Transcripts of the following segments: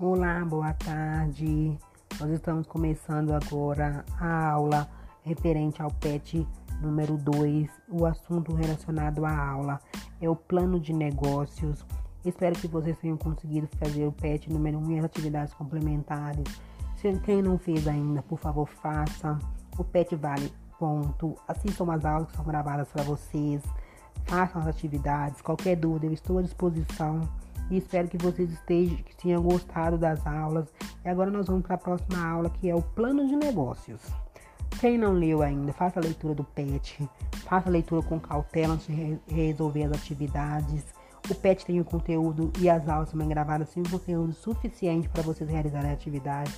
Olá, boa tarde. Nós estamos começando agora a aula referente ao PET número 2. O assunto relacionado à aula é o plano de negócios. Espero que vocês tenham conseguido fazer o PET número 1 um e as atividades complementares. Se quem não fez ainda, por favor, faça. O PET vale ponto. Assistam as aulas que são gravadas para vocês. Façam as atividades. Qualquer dúvida, eu estou à disposição e espero que vocês estejam, que tenham gostado das aulas. E agora nós vamos para a próxima aula, que é o plano de negócios. Quem não leu ainda, faça a leitura do PET, faça a leitura com cautela antes de re resolver as atividades. O PET tem o conteúdo e as aulas também gravadas sem o conteúdo suficiente para vocês realizarem atividade.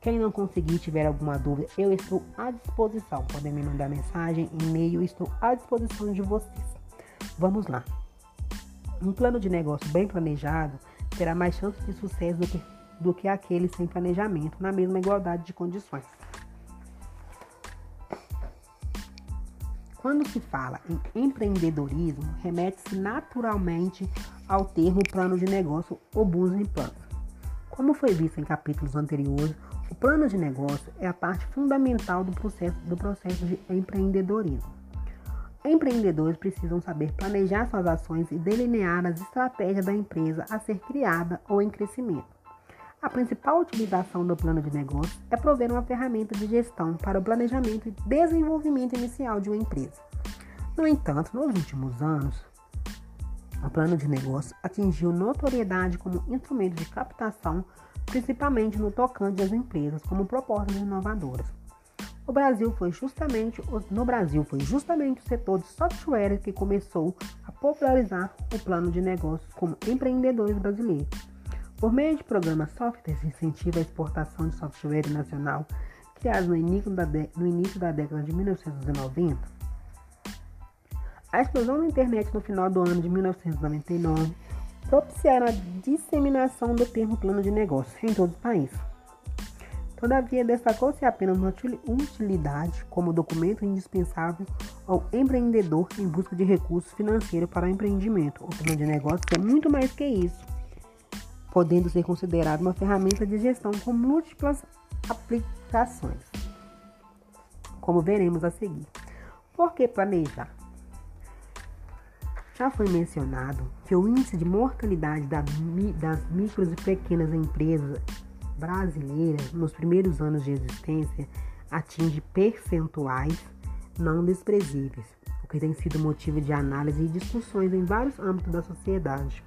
Quem não conseguir, tiver alguma dúvida, eu estou à disposição. Podem me mandar mensagem, e-mail, estou à disposição de vocês. Vamos lá. Um plano de negócio bem planejado terá mais chances de sucesso do que, do que aquele sem planejamento, na mesma igualdade de condições. Quando se fala em empreendedorismo, remete-se naturalmente ao termo plano de negócio ou business plan. Como foi visto em capítulos anteriores, o plano de negócio é a parte fundamental do processo, do processo de empreendedorismo. Empreendedores precisam saber planejar suas ações e delinear as estratégias da empresa a ser criada ou em crescimento. A principal utilização do plano de negócio é prover uma ferramenta de gestão para o planejamento e desenvolvimento inicial de uma empresa. No entanto, nos últimos anos, o plano de negócio atingiu notoriedade como instrumento de captação, principalmente no tocante às empresas como propostas inovadoras. O Brasil foi justamente, no Brasil foi justamente o setor de software que começou a popularizar o plano de negócios como empreendedores brasileiros. Por meio de programas software de incentivo à exportação de software nacional, criados no início da, no início da década de 1990, a explosão da internet no final do ano de 1999 propiciaram a disseminação do termo plano de negócios em todo o país. Todavia, destacou-se apenas uma utilidade como documento indispensável ao empreendedor em busca de recursos financeiros para o empreendimento. O plano de negócio é muito mais que isso, podendo ser considerado uma ferramenta de gestão com múltiplas aplicações, como veremos a seguir. Por que planejar? Já foi mencionado que o índice de mortalidade das micros e pequenas empresas brasileira, nos primeiros anos de existência, atinge percentuais não desprezíveis, o que tem sido motivo de análise e discussões em vários âmbitos da sociedade,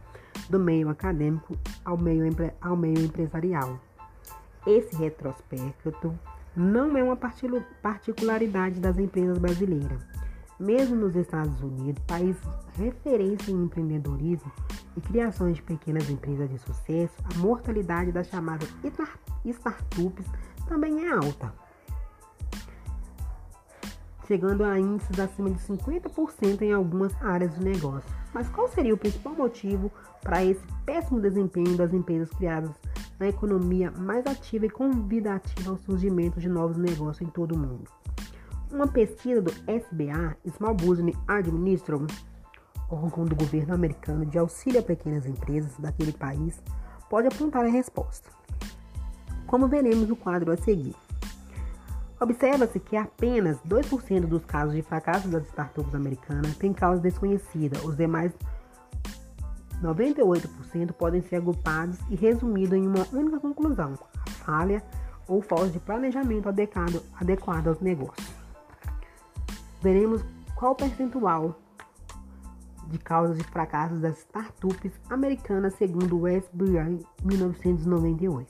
do meio acadêmico ao meio, ao meio empresarial. Esse retrospecto não é uma particularidade das empresas brasileiras. Mesmo nos Estados Unidos, país referência em empreendedorismo, e criações de pequenas empresas de sucesso, a mortalidade das chamadas startups também é alta, chegando a índices acima de 50% em algumas áreas de negócio. Mas qual seria o principal motivo para esse péssimo desempenho das empresas criadas na economia mais ativa e convidativa ao surgimento de novos negócios em todo o mundo? Uma pesquisa do SBA, Small Business Administration, órgão do governo americano de auxílio a pequenas empresas daquele país, pode apontar a resposta. Como veremos no quadro a seguir. Observa-se que apenas 2% dos casos de fracasso das startups americanas têm causa desconhecida. Os demais 98% podem ser agrupados e resumidos em uma única conclusão: falha ou falta de planejamento adequado, adequado aos negócios. Veremos qual percentual de causas de fracassos das startups americanas, segundo o SBI 1998.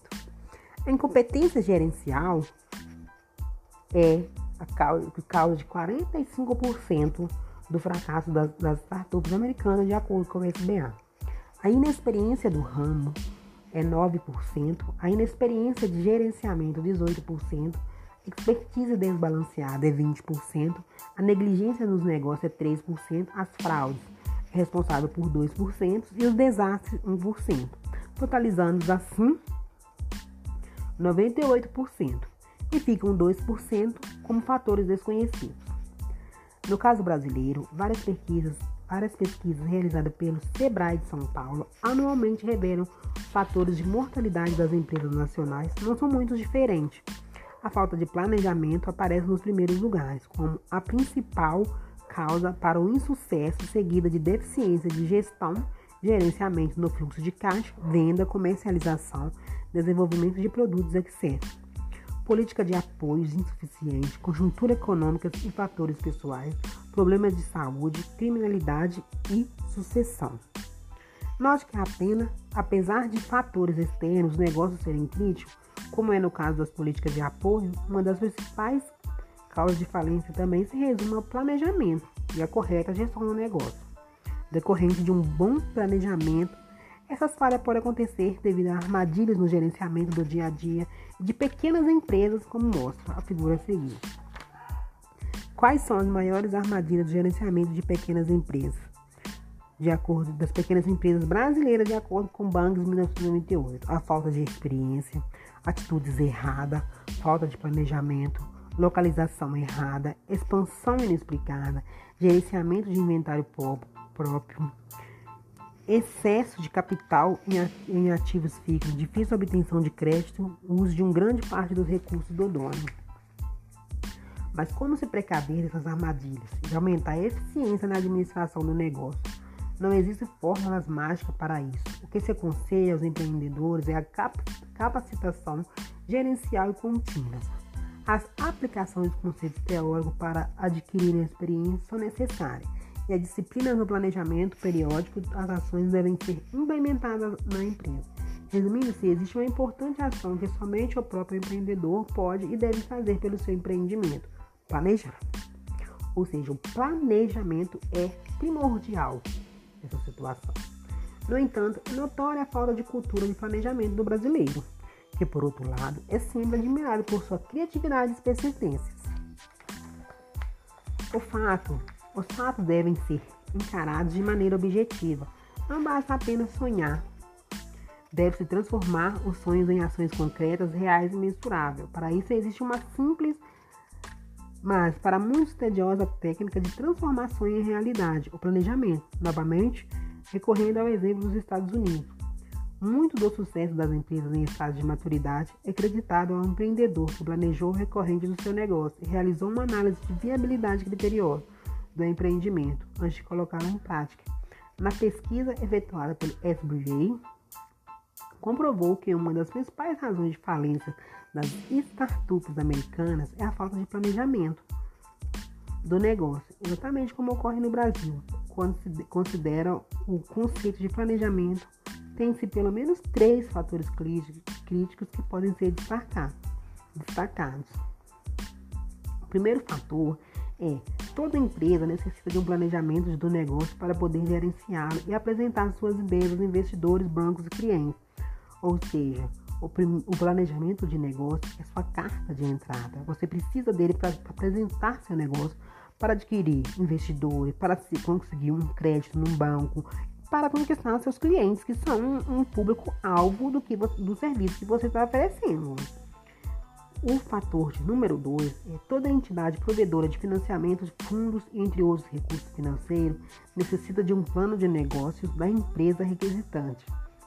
A incompetência gerencial é a causa, de 45% do fracasso das, das startups americanas, de acordo com o SBA. A inexperiência do ramo é 9%, a inexperiência de gerenciamento 18%, expertise desbalanceada é 20%, a negligência nos negócios é 3%, as fraudes responsável por 2% e os desastres 1%, totalizando assim 98% e ficam 2% como fatores desconhecidos. No caso brasileiro, várias pesquisas, várias pesquisas realizadas pelo Sebrae de São Paulo anualmente revelam fatores de mortalidade das empresas nacionais não são muito diferentes. A falta de planejamento aparece nos primeiros lugares, como a principal causa para o insucesso, seguida de deficiência de gestão, gerenciamento no fluxo de caixa, venda, comercialização, desenvolvimento de produtos, etc. Política de apoios insuficiente, conjuntura econômica e fatores pessoais, problemas de saúde, criminalidade e sucessão. Note que a pena, apesar de fatores externos, negócios serem críticos, como é no caso das políticas de apoio, uma das principais causas de falência também se resume ao planejamento e a correta gestão do negócio. Decorrente de um bom planejamento, essas falhas podem acontecer devido a armadilhas no gerenciamento do dia a dia de pequenas empresas, como mostra a figura a seguir. Quais são as maiores armadilhas do gerenciamento de pequenas empresas? De acordo das pequenas empresas brasileiras, de acordo com de 1998, a falta de experiência, atitudes erradas, falta de planejamento, localização errada, expansão inexplicada, gerenciamento de inventário próprio, excesso de capital em ativos fixos, difícil obtenção de crédito, uso de um grande parte dos recursos do dono. Mas como se precaver dessas armadilhas e aumentar a eficiência na administração do negócio? Não existe fórmulas mágicas para isso. O que se aconselha aos empreendedores é a capacitação gerencial e contínua as aplicações de conceitos teóricos para adquirir experiência são necessárias e a disciplina no planejamento periódico das ações devem ser implementadas na empresa. Resumindo-se, existe uma importante ação que somente o próprio empreendedor pode e deve fazer pelo seu empreendimento: planejar. Ou seja, o planejamento é primordial nessa situação. No entanto, é notória a falta de cultura de planejamento do brasileiro que por outro lado é sempre admirado por sua criatividade e persistências. O fato, os fatos devem ser encarados de maneira objetiva. Não basta apenas sonhar. Deve-se transformar os sonhos em ações concretas, reais e mensuráveis. Para isso existe uma simples, mas para muitos tediosa técnica de transformação em realidade, o planejamento. Novamente, recorrendo ao exemplo dos Estados Unidos. Muito do sucesso das empresas em estado de maturidade é acreditado ao empreendedor que planejou o recorrente do seu negócio e realizou uma análise de viabilidade criteriosa do empreendimento antes de colocá-lo em prática. Na pesquisa efetuada pelo SBA, comprovou que uma das principais razões de falência das startups americanas é a falta de planejamento do negócio, exatamente como ocorre no Brasil, quando se considera o conceito de planejamento tem-se pelo menos três fatores críticos que podem ser destacados. O primeiro fator é toda empresa necessita de um planejamento do negócio para poder gerenciá-lo e apresentar suas ideias aos investidores, bancos e clientes. Ou seja, o, o planejamento de negócio é sua carta de entrada. Você precisa dele para apresentar seu negócio, para adquirir investidores, para conseguir um crédito num banco para conquistar seus clientes, que são um, um público-alvo do, que, do serviço que você está oferecendo. O fator de número 2 é toda entidade provedora de financiamento de fundos, entre outros recursos financeiros, necessita de um plano de negócios da empresa requisitante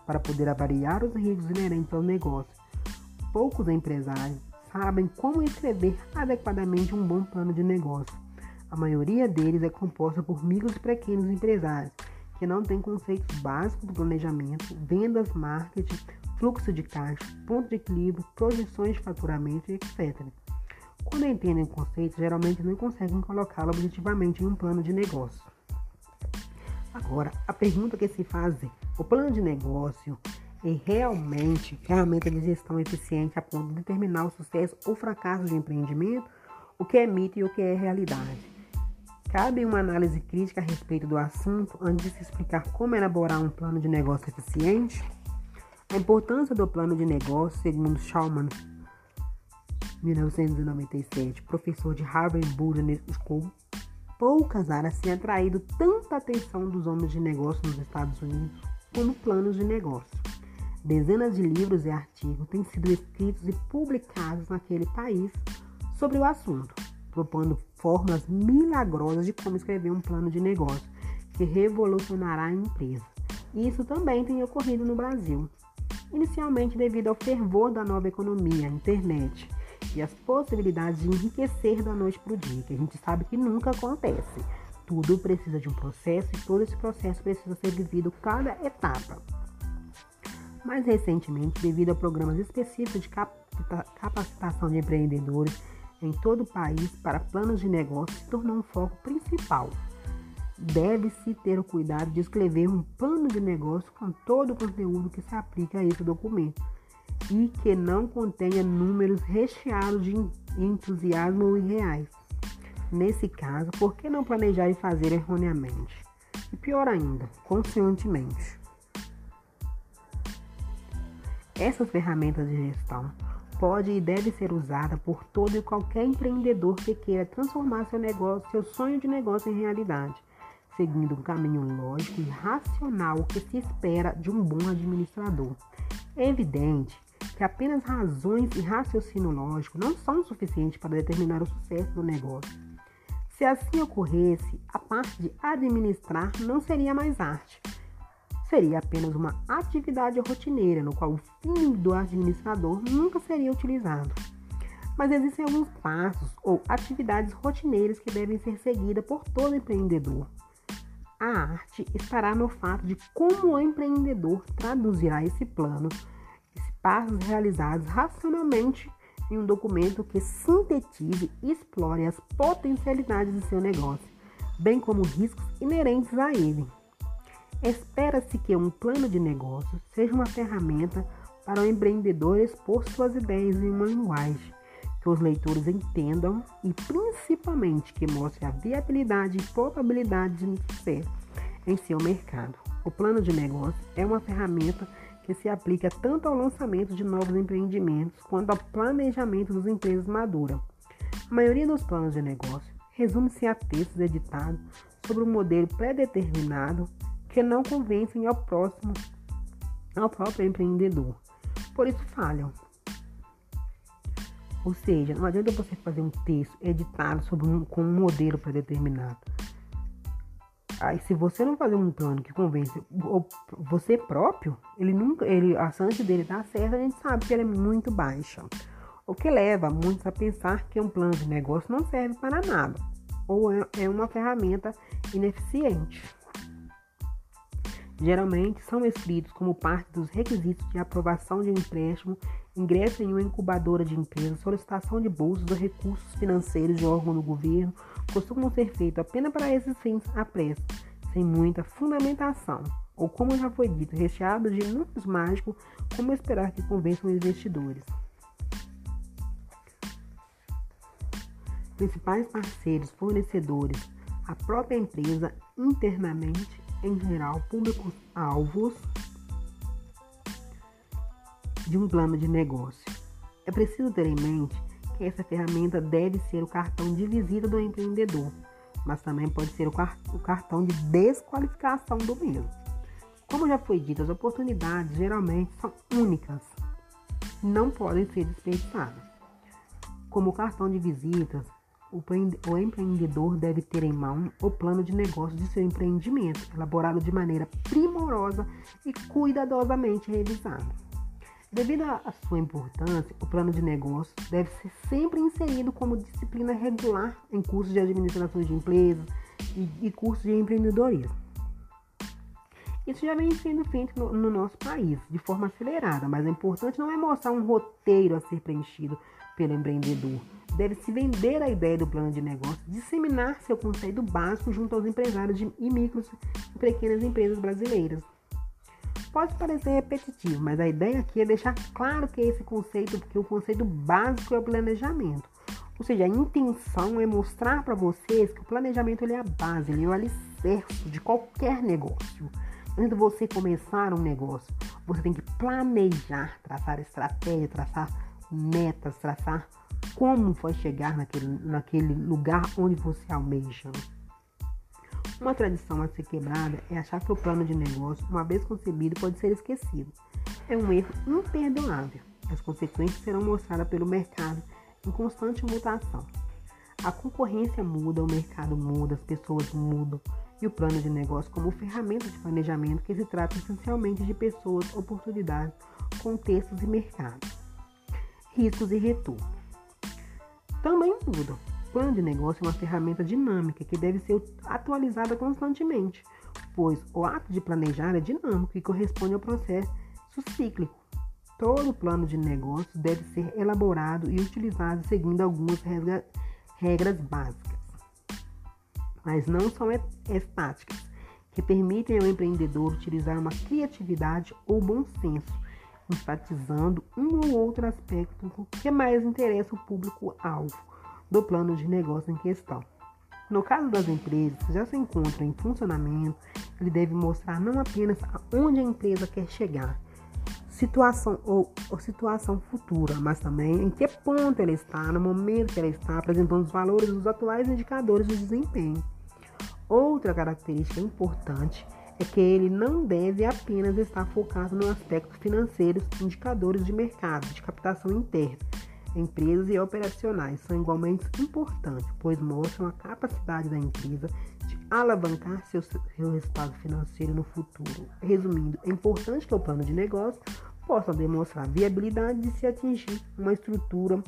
para poder avaliar os riscos inerentes ao negócio. Poucos empresários sabem como escrever adequadamente um bom plano de negócio. A maioria deles é composta por micros e pequenos empresários que não tem conceitos básicos do planejamento, vendas, marketing, fluxo de caixa, ponto de equilíbrio, projeções de faturamento etc. Quando entendem o conceito, geralmente não conseguem colocá-lo objetivamente em um plano de negócio. Agora, a pergunta que se faz é: o plano de negócio é realmente ferramenta de gestão eficiente a ponto de determinar o sucesso ou fracasso de empreendimento? O que é mito e o que é realidade? Cabe uma análise crítica a respeito do assunto antes de se explicar como elaborar um plano de negócio eficiente. A importância do plano de negócio, segundo Schaumann, 1997, professor de Harvard Business School, poucas áreas têm atraído tanta atenção dos homens de negócio nos Estados Unidos como planos de negócio. Dezenas de livros e artigos têm sido escritos e publicados naquele país sobre o assunto propondo formas milagrosas de como escrever um plano de negócio que revolucionará a empresa. Isso também tem ocorrido no Brasil. inicialmente devido ao fervor da nova economia, a internet, e as possibilidades de enriquecer da noite para o dia, que a gente sabe que nunca acontece. Tudo precisa de um processo e todo esse processo precisa ser vivido cada etapa. Mais recentemente, devido a programas específicos de capacitação de empreendedores em todo o país para planos de negócio, se tornou um foco principal. Deve-se ter o cuidado de escrever um plano de negócio com todo o conteúdo que se aplica a esse documento e que não contenha números recheados de entusiasmo irreais. Nesse caso, por que não planejar e fazer erroneamente? E pior ainda, conscientemente. Essas ferramentas de gestão pode e deve ser usada por todo e qualquer empreendedor que queira transformar seu negócio, seu sonho de negócio em realidade, seguindo um caminho lógico e racional que se espera de um bom administrador. É evidente que apenas razões e raciocínio lógico não são suficientes para determinar o sucesso do negócio. Se assim ocorresse, a parte de administrar não seria mais arte. Seria apenas uma atividade rotineira, no qual o fim do administrador nunca seria utilizado. Mas existem alguns passos ou atividades rotineiras que devem ser seguidas por todo empreendedor. A arte estará no fato de como o empreendedor traduzirá esse plano passos realizados racionalmente em um documento que sintetize e explore as potencialidades de seu negócio, bem como riscos inerentes a ele. Espera-se que um plano de negócio seja uma ferramenta para o empreendedor expor suas ideias em uma linguagem que os leitores entendam e principalmente que mostre a viabilidade e probabilidade de sucesso em seu mercado. O plano de negócio é uma ferramenta que se aplica tanto ao lançamento de novos empreendimentos quanto ao planejamento das empresas maduras. A maioria dos planos de negócio resume-se a textos editados sobre um modelo pré-determinado que não convencem ao próximo ao próprio empreendedor. Por isso falham. Ou seja, não adianta você fazer um texto editado sobre um, com um modelo pré-determinado. Aí, se você não fazer um plano que convence você próprio, ele nunca, ele, a chance dele dar certo, a gente sabe que ela é muito baixa. O que leva muitos a pensar que um plano de negócio não serve para nada, ou é, é uma ferramenta ineficiente. Geralmente são escritos como parte dos requisitos de aprovação de um empréstimo, ingresso em uma incubadora de empresa, solicitação de bolsas ou recursos financeiros de órgão do governo, costumam ser feitos apenas para esses fins à pressa, sem muita fundamentação, ou como já foi dito, recheados de números mágicos, como esperar que convençam investidores. Principais parceiros, fornecedores, a própria empresa internamente, em geral, públicos-alvos de um plano de negócio. É preciso ter em mente essa ferramenta deve ser o cartão de visita do empreendedor, mas também pode ser o, o cartão de desqualificação do mesmo. Como já foi dito, as oportunidades geralmente são únicas, não podem ser desperdiçadas. Como cartão de visitas, o empreendedor deve ter em mão o plano de negócio de seu empreendimento, elaborado de maneira primorosa e cuidadosamente revisado. Devido à sua importância, o plano de negócio deve ser sempre inserido como disciplina regular em cursos de administração de empresas e, e cursos de empreendedorismo. Isso já vem sendo feito no, no, nosso país de forma acelerada, mas o importante não é mostrar um roteiro a ser preenchido pelo empreendedor. Deve-se vender a ideia do plano de negócio, disseminar seu conceito básico junto aos empresários de, e micros e pequenas empresas brasileiras. Pode parecer repetitivo, mas a ideia aqui é deixar claro que esse conceito, porque o conceito básico é o planejamento. Ou seja, a intenção é mostrar para vocês que o planejamento ele é a base, ele é o alicerce de qualquer negócio. Antes de você começar um negócio, você tem que planejar, traçar estratégia, traçar metas, traçar como vai chegar naquele, naquele lugar onde você almeja. Uma tradição a ser quebrada é achar que o plano de negócio, uma vez concebido, pode ser esquecido. É um erro imperdoável. As consequências serão mostradas pelo mercado em constante mutação. A concorrência muda, o mercado muda, as pessoas mudam e o plano de negócio como ferramenta de planejamento que se trata essencialmente de pessoas, oportunidades, contextos e mercados, riscos e retorno. Também muda. Plano de negócio é uma ferramenta dinâmica que deve ser atualizada constantemente, pois o ato de planejar é dinâmico e corresponde ao processo cíclico. Todo plano de negócio deve ser elaborado e utilizado seguindo algumas regras básicas, mas não são estáticas, que permitem ao empreendedor utilizar uma criatividade ou bom senso, enfatizando um ou outro aspecto que mais interessa o público-alvo do plano de negócio em questão. No caso das empresas que já se encontram em funcionamento, ele deve mostrar não apenas aonde a empresa quer chegar, situação ou, ou, situação futura, mas também em que ponto ela está, no momento que ela está, apresentando os valores dos atuais indicadores de desempenho. Outra característica importante é que ele não deve apenas estar focado no aspecto financeiro, indicadores de mercado, de captação interna. Empresas e operacionais são igualmente importantes, pois mostram a capacidade da empresa de alavancar seu, seu resultado financeiro no futuro. Resumindo, é importante que o plano de negócio possa demonstrar viabilidade de se atingir uma estrutura,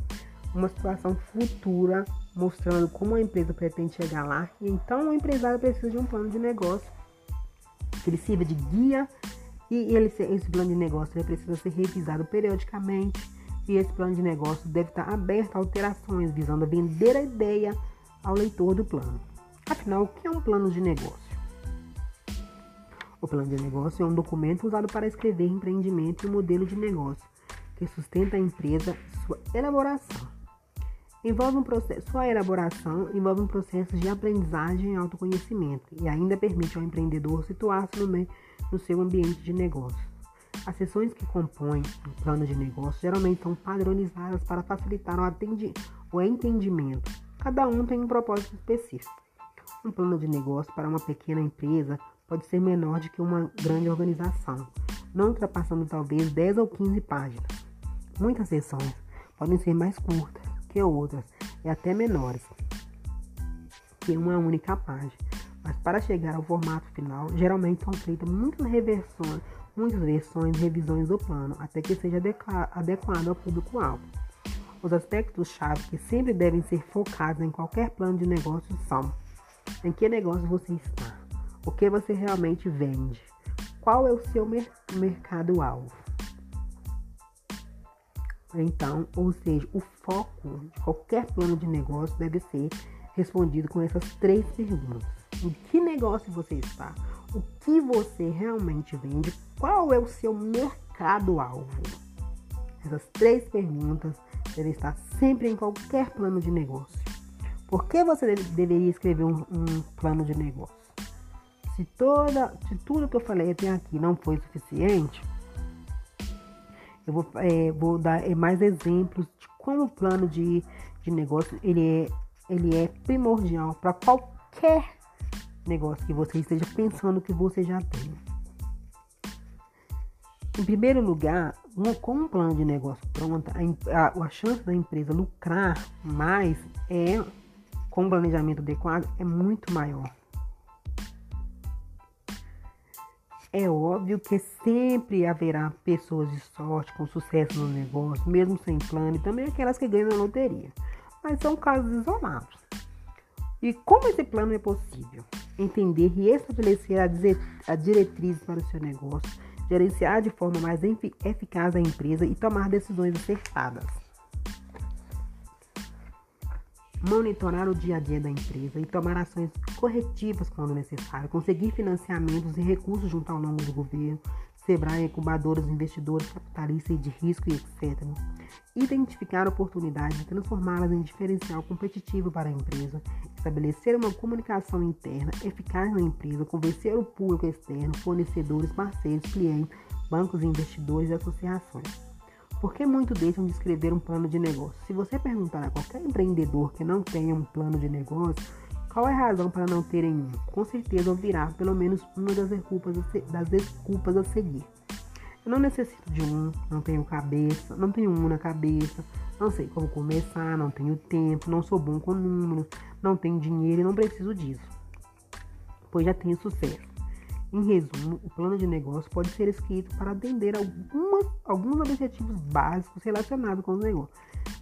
uma situação futura, mostrando como a empresa pretende chegar lá. E então o empresário precisa de um plano de negócio que ele sirva de guia e ele, esse plano de negócio ele precisa ser revisado periodicamente e esse plano de negócio deve estar aberto a alterações, visando vender a ideia ao leitor do plano. Afinal, o que é um plano de negócio? O plano de negócio é um documento usado para escrever empreendimento e modelo de negócio que sustenta a empresa sua elaboração. Envolve um processo, sua elaboração envolve um processo de aprendizagem e autoconhecimento e ainda permite ao empreendedor situar-se no, no seu ambiente de negócio. As sessões que compõem o plano de negócio geralmente são padronizadas para facilitar o, o entendimento. Cada um tem um propósito específico. Um plano de negócio para uma pequena empresa pode ser menor do que uma grande organização, não ultrapassando talvez 10 ou 15 páginas. Muitas sessões podem ser mais curtas que outras e até menores que uma única página, mas para chegar ao formato final, geralmente são feitas muitas reversões, muitas versões e revisões do plano, até que seja adequado ao público-alvo. Os aspectos-chave que sempre devem ser focados em qualquer plano de negócio são: em que negócio você está? O que você realmente vende? Qual é o seu mer mercado-alvo? Então, ou seja, o foco de qualquer plano de negócio deve ser respondido com essas três perguntas: em que negócio você está? O que você realmente vende? Qual é o seu mercado-alvo? Essas três perguntas devem estar sempre em qualquer plano de negócio. Por que você deveria escrever um, um plano de negócio? Se, toda, se tudo que eu falei até aqui não foi suficiente, eu vou, é, vou dar é, mais exemplos de como o plano de, de negócio ele é, ele é primordial para qualquer negócio que você esteja pensando que você já tem. Em primeiro lugar, um, com um plano de negócio pronto, a, a, a chance da empresa lucrar mais é com um planejamento adequado é muito maior. É óbvio que sempre haverá pessoas de sorte com sucesso no negócio, mesmo sem plano, e também aquelas que ganham na loteria. Mas são casos isolados. E como esse plano é possível? Entender e estabelecer a diretriz para o seu negócio, gerenciar de forma mais eficaz a empresa e tomar decisões acertadas monitorar o dia a dia da empresa e tomar ações corretivas quando necessário, conseguir financiamentos e recursos junto ao longo do governo, Sebrae, incubadoras, investidores, capitalistas de risco e etc. Identificar oportunidades e transformá-las em diferencial competitivo para a empresa, estabelecer uma comunicação interna eficaz na empresa, convencer o público externo, fornecedores, parceiros, clientes, bancos, investidores e associações. Por que muito deixam de escrever um plano de negócio? Se você perguntar a qualquer empreendedor que não tenha um plano de negócio, qual é a razão para não terem um? Com certeza ouvirá pelo menos uma das desculpas a, das desculpas a seguir. Eu não necessito de um, não tenho cabeça, não tenho um na cabeça, não sei como começar, não tenho tempo, não sou bom com números, não tenho dinheiro e não preciso disso, pois já tenho sucesso. Em resumo, o plano de negócio pode ser escrito para atender algumas, alguns objetivos básicos relacionados com o negócio.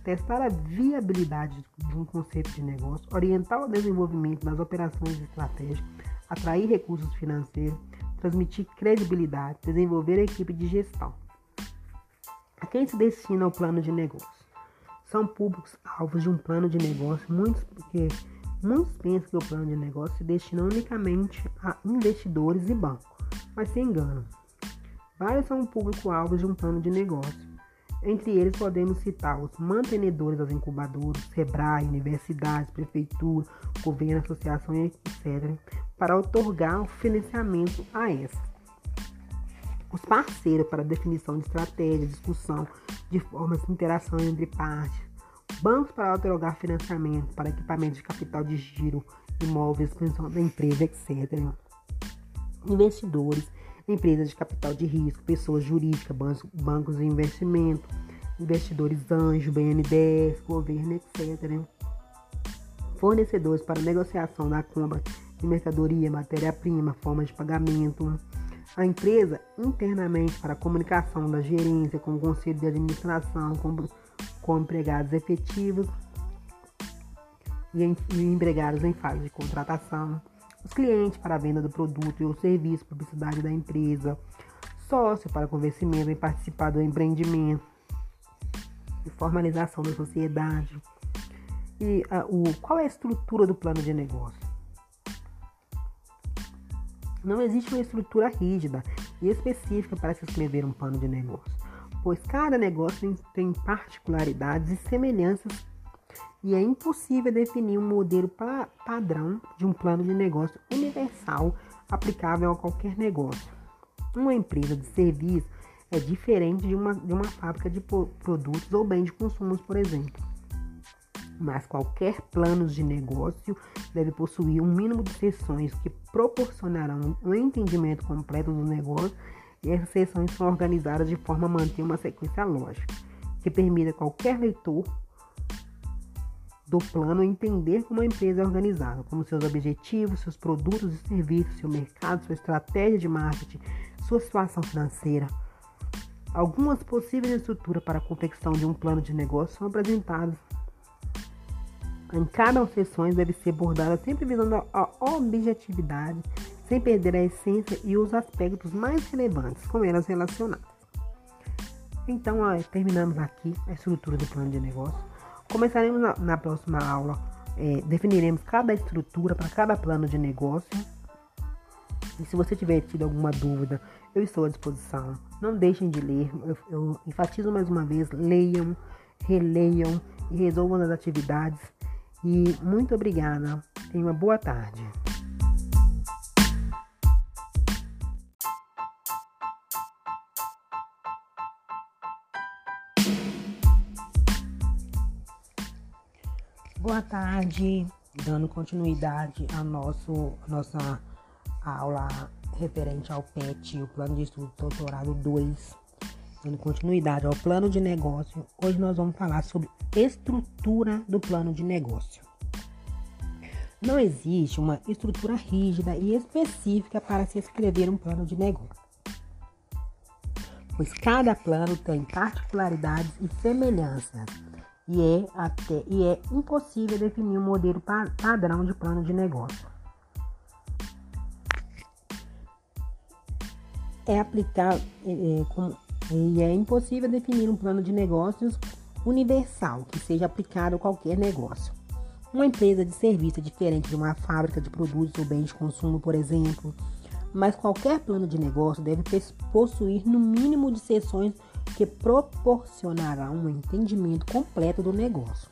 Testar a viabilidade de um conceito de negócio, orientar o desenvolvimento das operações estratégicas, atrair recursos financeiros, transmitir credibilidade, desenvolver a equipe de gestão. A quem se destina o plano de negócio? São públicos alvos de um plano de negócio, muitos porque Muitos pensam que o plano de negócio se destina unicamente a investidores e bancos, mas se enganam. Vários são o público-alvo de um plano de negócio. Entre eles podemos citar os mantenedores das incubadoras, SEBRAE, universidades, prefeitura, governo, associações, etc., para otorgar o financiamento a essas. Os parceiros para definição de estratégia, discussão de formas de interação entre partes, bancos para otorgar financiamento para equipamentos de capital de giro, imóveis, pensão da empresa, etc. Investidores, empresas de capital de risco, pessoas jurídicas, bancos, de investimento, investidores anjo, BNDES, governo, etc. Fornecedores para negociação da compra de mercadoria, matéria-prima, formas de pagamento. A empresa internamente para a comunicação da gerência com o conselho de administração, com com empregados efetivos e, empregados em fase de contratação, os clientes para a venda do produto ou serviço, publicidade da empresa, sócio para convencimento em participar do empreendimento e formalização da sociedade. E uh, o, qual é a estrutura do plano de negócio? Não existe uma estrutura rígida e específica para se escrever um plano de negócio pois cada negócio tem particularidades e semelhanças e é impossível definir um modelo pa padrão de um plano de negócio universal aplicável a qualquer negócio. Uma empresa de serviço é diferente de uma, de uma fábrica de produtos ou bens de consumo, por exemplo. Mas qualquer plano de negócio deve possuir um mínimo de sessões que proporcionarão um entendimento completo do negócio e essas sessões são organizadas de forma a manter uma sequência lógica, que permita qualquer leitor do plano entender como a empresa é organizada, como seus objetivos, seus produtos e serviços, seu mercado, sua estratégia de marketing, sua situação financeira. Algumas possíveis estruturas para a confecção de um plano de negócio são apresentadas. Em cada sessão deve ser abordada sempre visando a objetividade sem perder a essência e os aspectos mais relevantes com elas relacionadas. Então, ó, terminamos aqui a estrutura do plano de negócio. Começaremos na, na próxima aula, é, definiremos cada estrutura para cada plano de negócio. E se você tiver tido alguma dúvida, eu estou à disposição. Não deixem de ler. Eu, eu enfatizo mais uma vez: leiam, releiam e resolvam as atividades. E muito obrigada. Tenha uma boa tarde. Boa tarde, dando continuidade à nosso, nossa aula referente ao PET, o Plano de Estudo Doutorado 2. Dando continuidade ao plano de negócio, hoje nós vamos falar sobre estrutura do plano de negócio. Não existe uma estrutura rígida e específica para se escrever um plano de negócio, pois cada plano tem particularidades e semelhanças e é, até, e é impossível definir um modelo pa padrão de plano de negócio. É aplicar é, é, com, e é impossível definir um plano de negócios universal que seja aplicado a qualquer negócio. Uma empresa de serviço é diferente de uma fábrica de produtos ou bens de consumo, por exemplo, mas qualquer plano de negócio deve possuir no mínimo de seções que proporcionará um entendimento completo do negócio.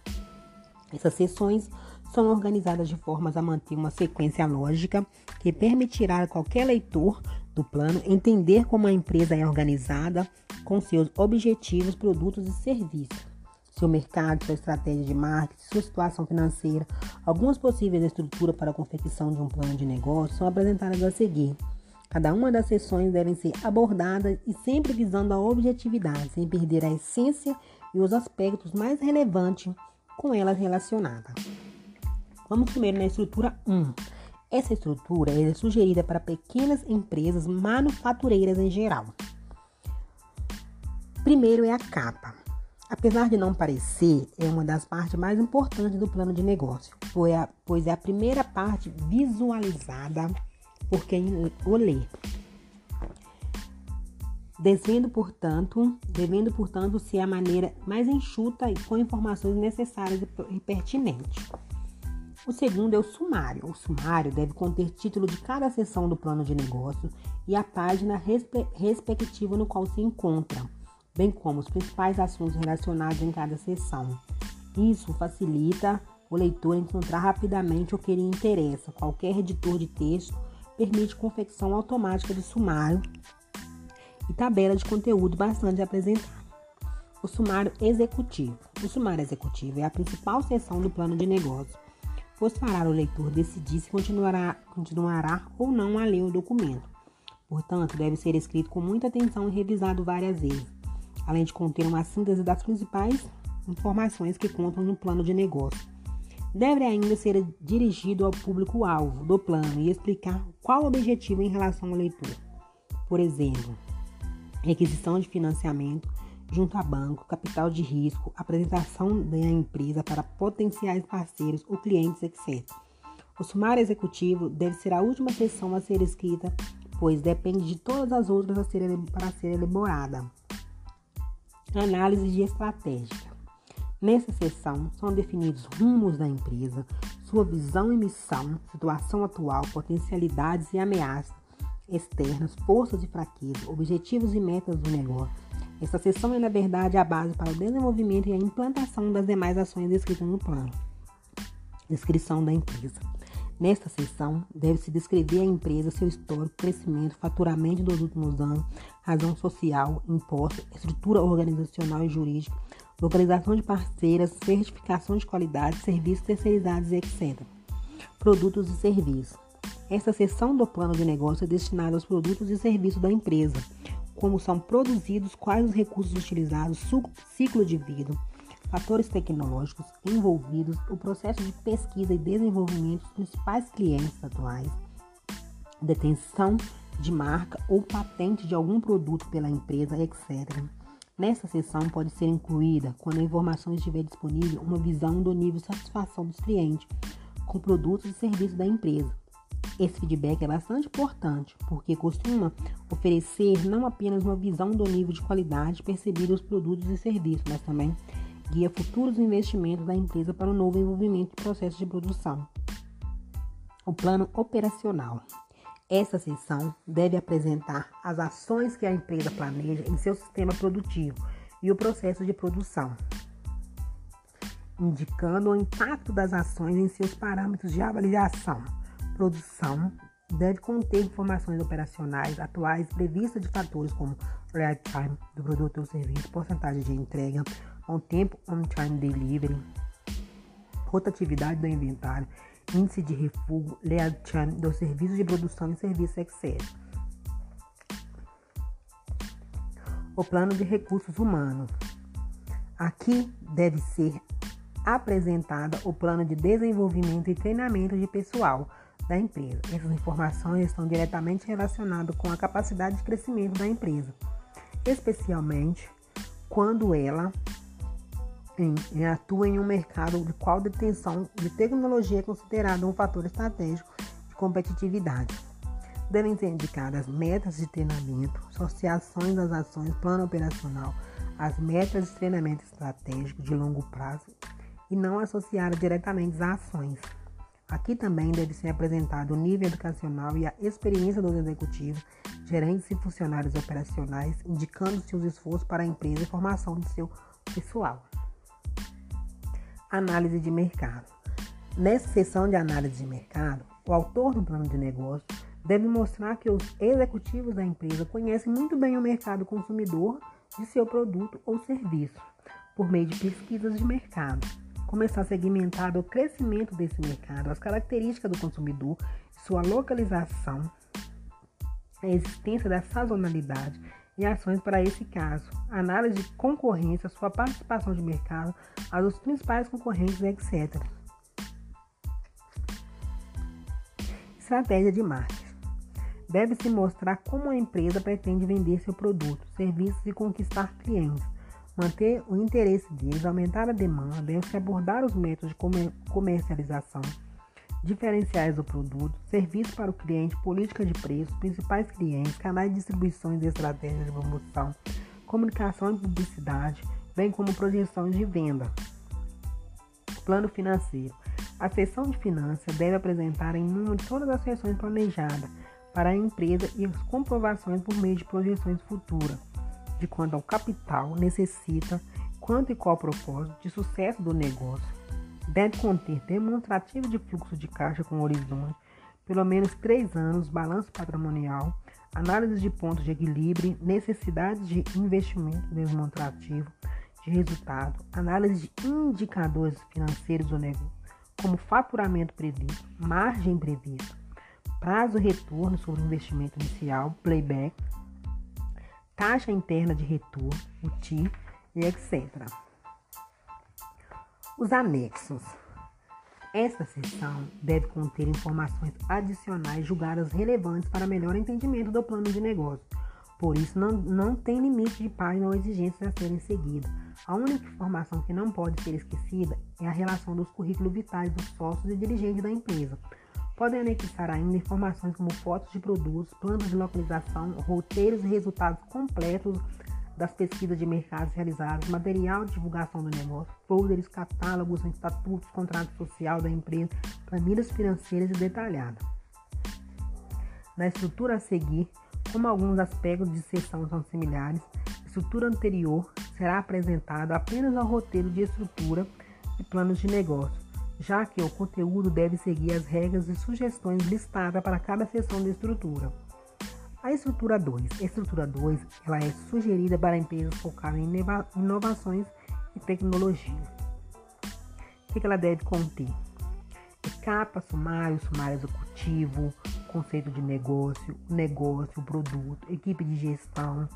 Essas sessões são organizadas de formas a manter uma sequência lógica que permitirá a qualquer leitor do plano entender como a empresa é organizada com seus objetivos, produtos e serviços, seu mercado, sua estratégia de marketing, sua situação financeira. Algumas possíveis estruturas para a confecção de um plano de negócio são apresentadas a seguir. Cada uma das sessões devem ser abordadas e sempre visando a objetividade, sem perder a essência e os aspectos mais relevantes com elas relacionadas. Vamos primeiro na estrutura 1. Essa estrutura é sugerida para pequenas empresas manufatureiras em geral. Primeiro é a capa. Apesar de não parecer, é uma das partes mais importantes do plano de negócio, pois é a primeira parte visualizada por quem o lê. Devendo, portanto, devendo, portanto, ser a maneira mais enxuta e com informações necessárias e pertinentes. O segundo é o sumário. O sumário deve conter título de cada seção do plano de negócio e a página respe respectiva no qual se encontra, bem como os principais assuntos relacionados em cada seção. Isso facilita o leitor encontrar rapidamente o que lhe interessa. Qualquer editor de texto permite confecção automática de sumário e tabela de conteúdo bastante apresentável. O sumário executivo. O sumário executivo é a principal seção do plano de negócio pois fará o leitor decidir se continuará, continuará ou não a ler o documento. Portanto, deve ser escrito com muita atenção e revisado várias vezes, além de conter uma síntese das principais informações que contam no plano de negócio. Deve ainda ser dirigido ao público-alvo do plano e explicar qual o objetivo em relação ao leitor. Por exemplo, requisição de financiamento, junto a banco, capital de risco, apresentação da empresa para potenciais parceiros ou clientes, etc. O sumário executivo deve ser a última seção a ser escrita, pois depende de todas as outras a ser, para ser elaborada. Análise de estratégica. Nessa seção são definidos rumos da empresa, sua visão e missão, situação atual, potencialidades e ameaças externas, forças e fraquezas, objetivos e metas do negócio essa seção é, na verdade, a base para o desenvolvimento e a implantação das demais ações descritas no plano. Descrição da empresa. Nesta seção, deve-se descrever a empresa, seu histórico, crescimento, faturamento dos últimos anos, razão social, impostos, estrutura organizacional e jurídica, localização de parceiras, certificação de qualidade, serviços terceirizados, etc. Produtos e serviços. Esta seção do plano de negócio é destinada aos produtos e serviços da empresa, como são produzidos, quais os recursos utilizados, ciclo de vida, fatores tecnológicos envolvidos, o processo de pesquisa e desenvolvimento dos principais clientes atuais, detenção de marca ou patente de algum produto pela empresa, etc. Nessa seção pode ser incluída, quando a informação estiver disponível, uma visão do nível de satisfação dos clientes com produtos e serviços da empresa esse feedback é bastante importante, porque costuma oferecer não apenas uma visão do nível de qualidade percebido dos produtos e serviços, mas também guia futuros investimentos da empresa para o novo envolvimento do processo de produção. O plano operacional. Essa seção deve apresentar as ações que a empresa planeja em seu sistema produtivo e o processo de produção, indicando o impacto das ações em seus parâmetros de avaliação produção deve conter informações operacionais atuais previstas de fatores como real time do produto ou serviço, porcentagem de entrega, on tempo on-time delivery, rotatividade do inventário, índice de refúgio, lead time do serviço de produção e serviço etc. O plano de recursos humanos. Aqui deve ser apresentado o plano de desenvolvimento e treinamento de pessoal da empresa. Essas informações estão diretamente relacionadas com a capacidade de crescimento da empresa, especialmente quando ela em, em atua em um mercado de qual detenção de tecnologia é considerado um fator estratégico de competitividade. Devem ser indicadas metas de treinamento, associações das ações, plano operacional, as metas de treinamento estratégico de longo prazo e não associadas diretamente às ações. Aqui também deve ser apresentado o nível educacional e a experiência dos executivos, gerentes e funcionários operacionais, indicando seus esforços para a empresa e formação de seu pessoal. Análise de mercado. Nessa sessão de análise de mercado, o autor do plano de negócio deve mostrar que os executivos da empresa conhecem muito bem o mercado consumidor de seu produto ou serviço, por meio de pesquisas de mercado começar a segmentar o crescimento desse mercado, as características do consumidor, sua localização, a existência da sazonalidade e ações para esse caso, análise de concorrência, sua participação de mercado, as dos principais concorrentes, etc. Estratégia de marketing. Deve-se mostrar como a empresa pretende vender seu produto, serviços e conquistar clientes. Manter o interesse deles, aumentar a demanda, deve-se abordar os métodos de comercialização, diferenciais do produto, serviço para o cliente, política de preço, principais clientes, canais de distribuição e estratégias de promoção, comunicação e publicidade, bem como projeções de venda. Plano financeiro. A seção de finanças deve apresentar em número todas as sessões planejadas para a empresa e as comprovações por meio de projeções futuras de quanto ao capital necessita, quanto e qual propósito de sucesso do negócio. Deve conter demonstrativo de fluxo de caixa com horizonte, pelo menos três anos, balanço patrimonial, análise de pontos de equilíbrio, necessidades de investimento demonstrativo de resultado, análise de indicadores financeiros do negócio, como faturamento previsto, margem prevista, prazo retorno sobre o investimento inicial, playback, taxa interna de retorno, o TI e etc. Os anexos. Esta seção deve conter informações adicionais julgadas relevantes para melhor entendimento do plano de negócio. Por isso, não, não tem limite de página ou exigências a serem seguidas. A única informação que não pode ser esquecida é a relação dos currículos vitais dos sócios e dirigentes da empresa. Podem anexar ainda informações como fotos de produtos, planos de localização, roteiros e resultados completos das pesquisas de mercados realizadas, material de divulgação do negócio, folders, catálogos, estatutos, contrato social da empresa, planilhas financeiras e detalhadas. Na estrutura a seguir, como alguns aspectos de sessão são similares, a estrutura anterior será apresentada apenas ao roteiro de estrutura e planos de negócio, já que o conteúdo deve seguir as regras e sugestões listadas para cada seção de estrutura. A estrutura 2. A estrutura 2 ela é sugerida para empresas focadas em inovações e tecnologia. O que ela deve conter? Capa, sumário, sumário executivo, conceito de negócio, negócio, produto, equipe de gestão,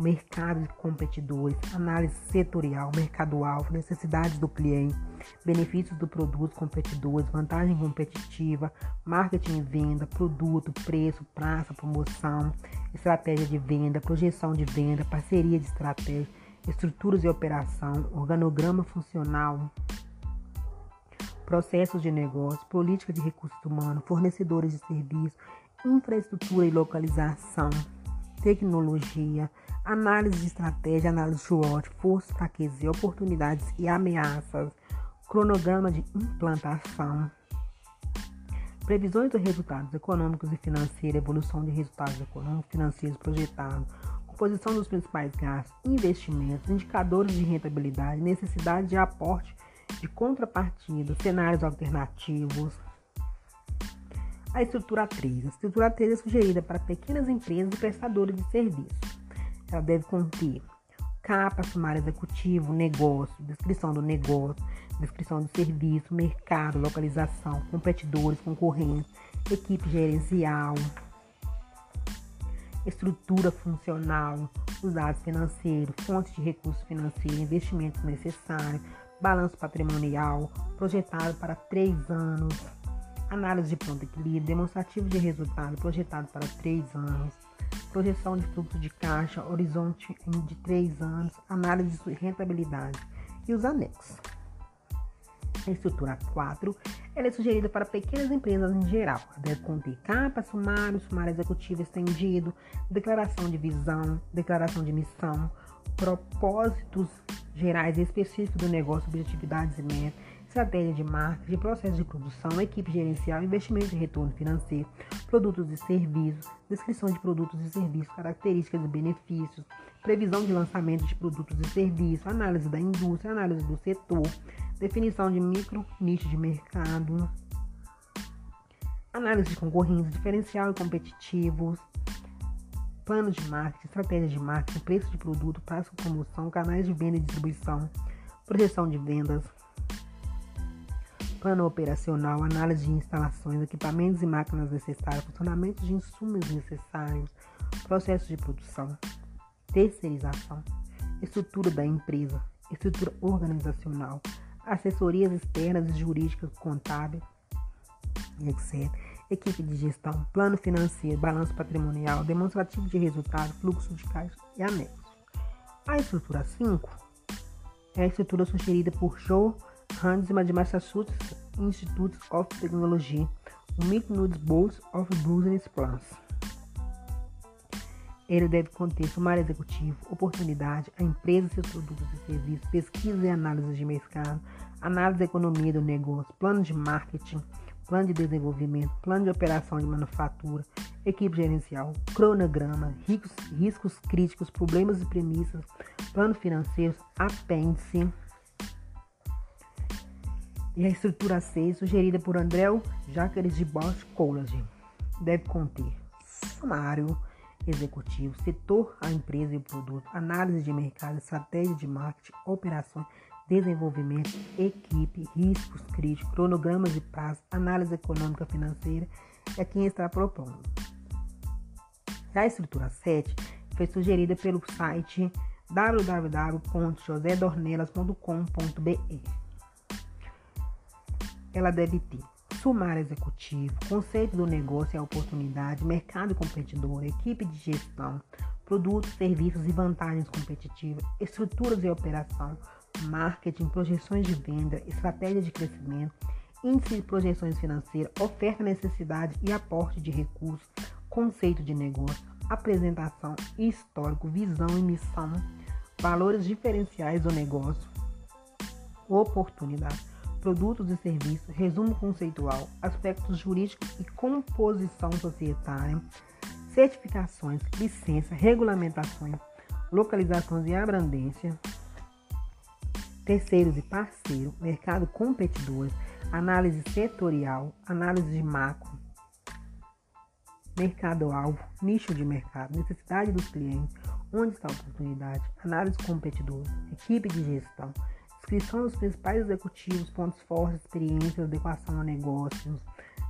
mercado de competidores, análise setorial, mercado-alvo, necessidades do cliente, benefícios do produto, competidores, vantagem competitiva, marketing e venda, produto, preço, praça, promoção, estratégia de venda, projeção de venda, parceria de estratégia, estruturas de operação, organograma funcional, processos de negócio, política de recursos humanos, fornecedores de serviços, infraestrutura e localização, tecnologia, análise de estratégia, análise SWOT, forças, fraquezas e oportunidades e ameaças, cronograma de implantação, previsões dos resultados econômicos e financeiros, evolução de resultados econômicos e financeiros projetados, composição dos principais gastos, investimentos, indicadores de rentabilidade, necessidade de aporte de contrapartida, cenários alternativos. A estrutura 3. A estrutura 3 é sugerida para pequenas empresas e prestadores de serviços. Ela deve conter capa, sumário executivo, negócio, descrição do negócio, descrição do serviço, mercado, localização, competidores, concorrentes, equipe gerencial, estrutura funcional, os dados financeiros, fontes de recursos financeiros, investimentos necessários, balanço patrimonial, projetado para três anos, análise de ponto de equilíbrio, demonstrativo de resultado projetado para três anos projeção de fluxo de caixa, horizonte de 3 anos, análise de rentabilidade e os anexos. A estrutura 4 ela é sugerida para pequenas empresas em geral. Deve conter capa, sumário, sumário executivo estendido, declaração de visão, declaração de missão, propósitos gerais específicos do negócio, objetividades e metas, estratégia de marketing, processo de produção, equipe gerencial, investimento de retorno financeiro, produtos e serviços, descrição de produtos e serviços, características e benefícios, previsão de lançamento de produtos e serviços, análise da indústria, análise do setor, definição de micro nicho de mercado, análise de concorrência, diferencial e competitivos, plano de marketing, estratégia de marketing, preço de produto, prazo de promoção, canais de venda e distribuição, projeção de vendas, plano operacional, análise de instalações, equipamentos e máquinas necessárias, funcionamento de insumos necessários, processo de produção, terceirização, estrutura da empresa, estrutura organizacional, assessorias externas e jurídicas contábeis, etc. equipe de gestão, plano financeiro, balanço patrimonial, demonstrativo de resultado, fluxo de caixa e anexo. A estrutura 5 é a estrutura sugerida por Joe Handsman de Massachusetts Institute of Technology, Midnight Boards of Business Plans. Ele deve conter sumário executivo, oportunidade, a empresa, seus produtos e serviços, pesquisa e análise de mercado, análise da economia do negócio, plano de marketing, plano de desenvolvimento, plano de operação de manufatura, equipe gerencial, cronograma, riscos, riscos críticos, problemas e premissas, plano financeiro, apêndice. E a estrutura 6, sugerida por André Jacques de Bosch College, deve conter sumário executivo, setor, a empresa e o produto, análise de mercado, estratégia de marketing, operações, desenvolvimento, equipe, riscos críticos, cronogramas de prazo, análise econômica financeira é quem está propondo. A estrutura 7 foi sugerida pelo site www.josedornelas.com.br. Ela deve ter sumário executivo, conceito do negócio e a oportunidade, mercado competidor, equipe de gestão, produtos, serviços e vantagens competitivas, estruturas e operação, marketing, projeções de venda, estratégia de crescimento, índice de projeções financeiras, oferta, necessidade e aporte de recursos, conceito de negócio, apresentação, histórico, visão e missão, valores diferenciais do negócio, oportunidade, produtos e serviços, resumo conceitual, aspectos jurídicos e composição societária, certificações, licença, regulamentações, localizações e abrangência, terceiros e parceiro, mercado competidores, análise setorial, análise de macro, mercado-alvo, nicho de mercado, necessidade dos clientes, onde está a oportunidade, análise competidor, equipe de gestão, descrição dos principais executivos, pontos fortes, experiências, adequação a negócios,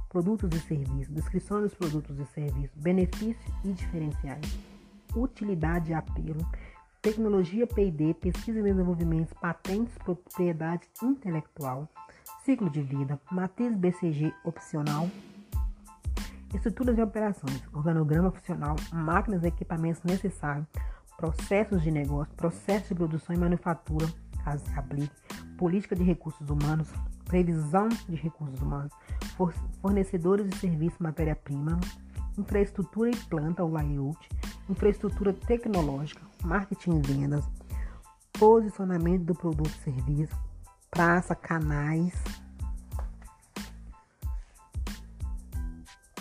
produtos e serviços, descrição dos produtos e serviços, benefícios e diferenciais, utilidade e apelo, tecnologia P&D, pesquisa e desenvolvimento, patentes, propriedade intelectual, ciclo de vida, matriz BCG opcional, estruturas de operações, organograma funcional, máquinas e equipamentos necessários, processos de negócio, processos de produção e manufatura, caso se aplique, política de recursos humanos, previsão de recursos humanos, fornecedores de serviços matéria-prima, infraestrutura e planta ou layout, infraestrutura tecnológica, marketing e vendas, posicionamento do produto e serviço, praça, canais,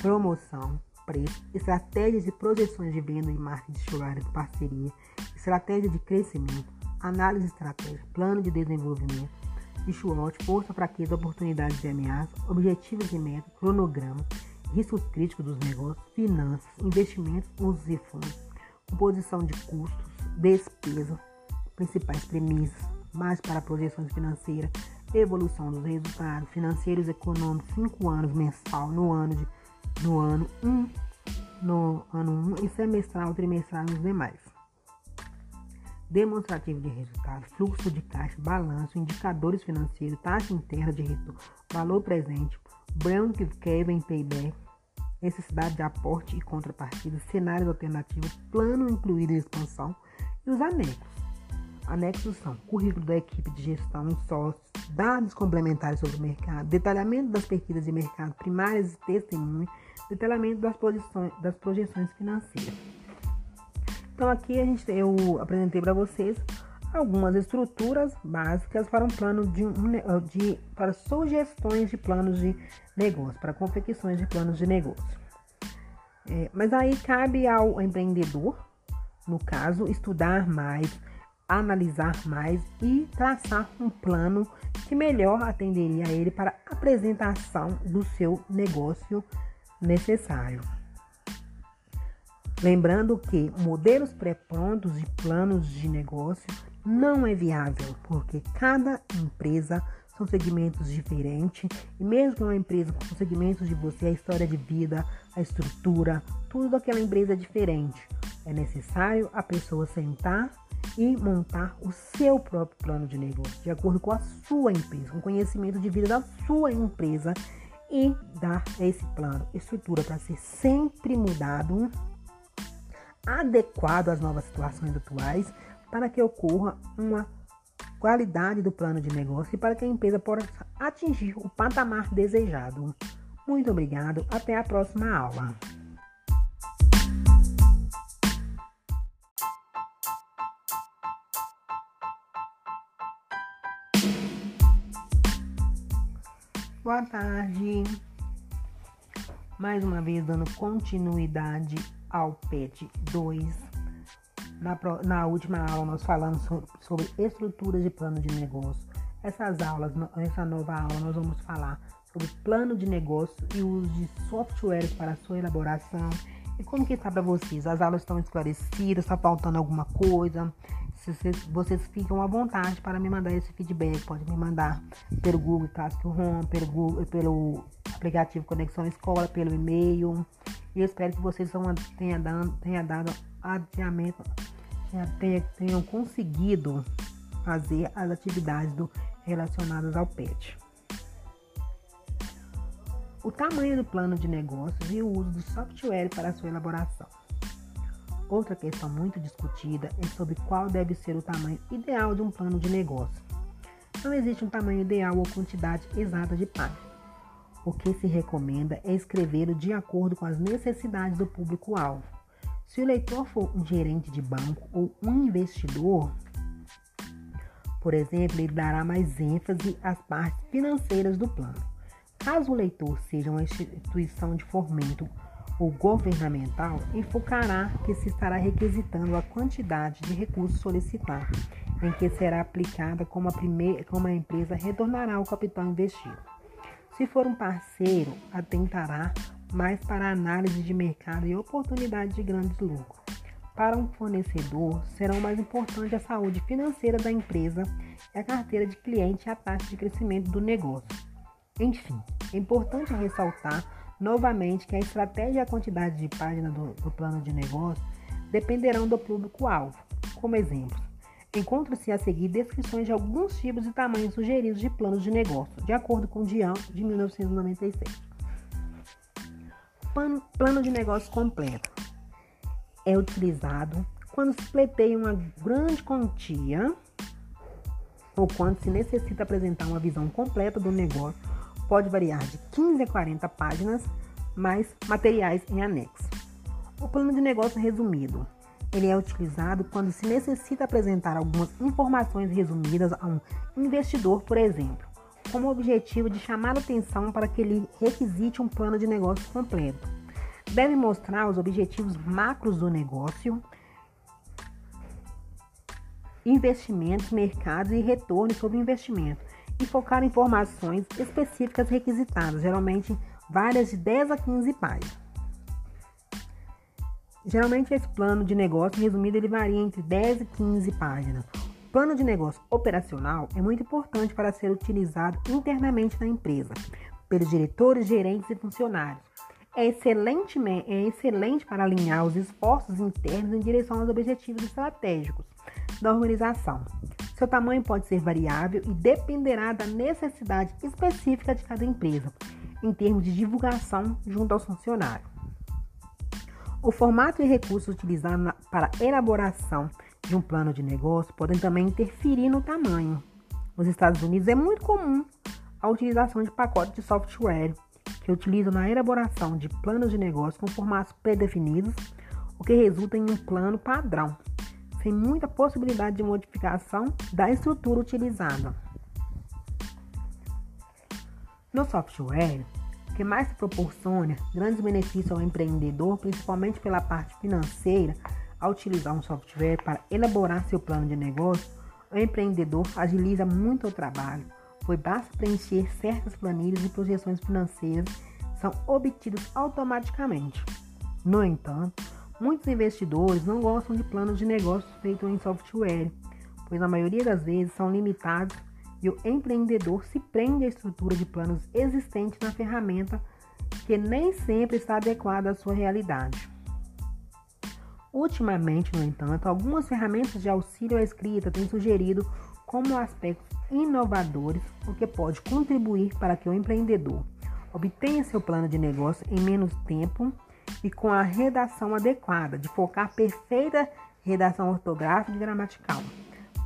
promoção, preço, estratégias de projeções de venda e marketing de parceria, estratégia de crescimento, análise estratégica, plano de desenvolvimento, SWOT, força, fraqueza, oportunidades e ameaças, objetivos e metas, cronograma, riscos críticos dos negócios, finanças, investimentos, usos e fundos, composição de custos, despesas, principais premissas, base para projeções financeiras, evolução dos resultados financeiros e econômicos, 5 anos mensal no ano de no ano 1, um, no ano 1 um, e semestral, trimestral nos demais. Demonstrativo de resultado, fluxo de caixa, balanço, indicadores financeiros, taxa interna de retorno, valor presente, Brown Kevin Payback, necessidade de aporte e contrapartida, cenários alternativos, plano incluído em expansão e os anexos. Anexos são currículo da equipe de gestão, sócios, dados complementares sobre o mercado, detalhamento das pesquisas de mercado primárias e testemunhos, detalhamento das, posições, das projeções financeiras. Então aqui a gente, eu apresentei para vocês algumas estruturas básicas para um plano de, de para sugestões de planos de negócio, para confecções de planos de negócio. É, mas aí cabe ao empreendedor, no caso, estudar mais, analisar mais e traçar um plano que melhor atenderia a ele para apresentação do seu negócio necessário. Lembrando que modelos pré-prontos e planos de negócio não é viável, porque cada empresa são segmentos diferentes e mesmo uma empresa com segmentos de você, a história de vida, a estrutura, tudo daquela empresa é diferente. É necessário a pessoa sentar e montar o seu próprio plano de negócio, de acordo com a sua empresa, com o conhecimento de vida da sua empresa e dar esse plano estrutura para ser sempre mudado, adequado às novas situações atuais, para que ocorra uma qualidade do plano de negócio e para que a empresa possa atingir o patamar desejado. Muito obrigado, até a próxima aula. Boa tarde. Mais uma vez dando continuidade ao PET 2. Na, na última aula nós falamos sobre, estruturas de plano de negócio. Essas aulas, essa nova aula, nós vamos falar sobre plano de negócio e uso de softwares para sua elaboração. E como que está para vocês? As aulas estão esclarecidas? Está faltando alguma coisa? vocês, vocês ficam à vontade para me mandar esse feedback. Pode me mandar pelo Google Classroom, pelo, Google, pelo aplicativo Conexão Escola, pelo e-mail. E eu espero que vocês tenham dado, tenha dado adiamento, tenham, tenham conseguido fazer as atividades do, relacionadas ao PET. O tamanho do plano de negócios e o uso do software para sua elaboração. Outra questão muito discutida é sobre qual deve ser o tamanho ideal de um plano de negócio. Não existe um tamanho ideal ou quantidade exata de páginas. O que se recomenda é escrevê-lo de acordo com as necessidades do público-alvo. Se o leitor for um gerente de banco ou um investidor, por exemplo, ele dará mais ênfase às partes financeiras do plano. Caso o leitor seja uma instituição de fomento o governamental enfocará que se estará requisitando a quantidade de recursos solicitados, em que será aplicada como a, primeira, como a empresa retornará o capital investido. Se for um parceiro, atentará mais para análise de mercado e oportunidade de grandes lucros. Para um fornecedor, serão mais importantes a saúde financeira da empresa e a carteira de cliente e a taxa de crescimento do negócio. Enfim, é importante ressaltar Novamente, que a estratégia e a quantidade de páginas do, do plano de negócio dependerão do público-alvo. Como exemplo, encontram-se a seguir descrições de alguns tipos e tamanhos sugeridos de planos de negócio, de acordo com o Dian de 1996. Plano de negócio completo é utilizado quando se pleiteia uma grande quantia ou quando se necessita apresentar uma visão completa do negócio pode variar de 15 a 40 páginas, mais materiais em anexo. O plano de negócio resumido. Ele é utilizado quando se necessita apresentar algumas informações resumidas a um investidor, por exemplo, com o objetivo de chamar a atenção para que ele requisite um plano de negócio completo. Deve mostrar os objetivos macros do negócio, investimentos, mercados e retorno sobre investimento, e focar informações específicas requisitadas, geralmente várias de 10 a 15 páginas. Geralmente esse plano de negócio resumido ele varia entre 10 e 15 páginas. O plano de negócio operacional é muito importante para ser utilizado internamente na empresa, pelos diretores, gerentes e funcionários. É excelente, é excelente para alinhar os esforços internos em direção aos objetivos estratégicos da organização. Seu tamanho pode ser variável e dependerá da necessidade específica de cada empresa, em termos de divulgação junto ao funcionário. O formato e recursos utilizados para elaboração de um plano de negócio podem também interferir no tamanho. Nos Estados Unidos é muito comum a utilização de pacotes de software que utilizam na elaboração de planos de negócio com formatos pré-definidos, o que resulta em um plano padrão sem muita possibilidade de modificação da estrutura utilizada. No software, que mais proporciona grandes benefícios ao empreendedor, principalmente pela parte financeira, ao utilizar um software para elaborar seu plano de negócio, o empreendedor agiliza muito o trabalho, pois basta preencher certas planilhas e projeções financeiras são obtidas automaticamente. No entanto, Muitos investidores não gostam de planos de negócios feitos em software, pois na maioria das vezes são limitados e o empreendedor se prende à estrutura de planos existente na ferramenta que nem sempre está adequada à sua realidade. Ultimamente, no entanto, algumas ferramentas de auxílio à escrita têm sugerido como aspectos inovadores, o que pode contribuir para que o empreendedor Obtenha seu plano de negócio em menos tempo e com a redação adequada, de focar perfeita redação ortográfica e gramatical.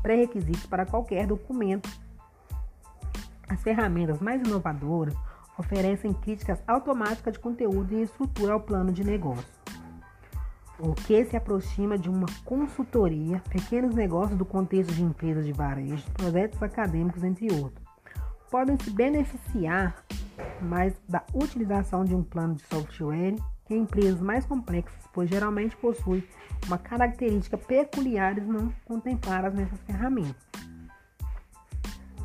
Pré-requisitos para qualquer documento. As ferramentas mais inovadoras oferecem críticas automáticas de conteúdo e estrutura ao plano de negócio. O que se aproxima de uma consultoria, pequenos negócios do contexto de empresas de varejo, projetos acadêmicos, entre outros. Podem se beneficiar mais da utilização de um plano de software que empresas mais complexas, pois geralmente possuem uma característica peculiar não contempladas nessas ferramentas.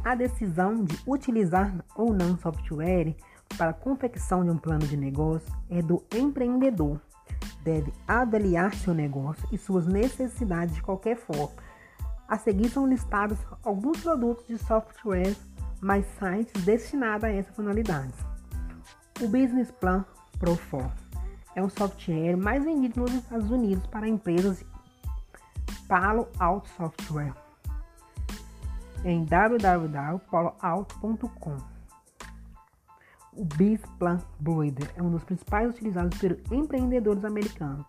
A decisão de utilizar ou não software para a confecção de um plano de negócio é do empreendedor. Deve avaliar seu negócio e suas necessidades de qualquer forma. A seguir são listados alguns produtos de software mais sites destinados a essa finalidade. O Business Plan Pro 4 é um software mais vendido nos Estados Unidos para empresas Palo Alto Software em www.paloalto.com. O Bizplan Builder é um dos principais utilizados por empreendedores americanos,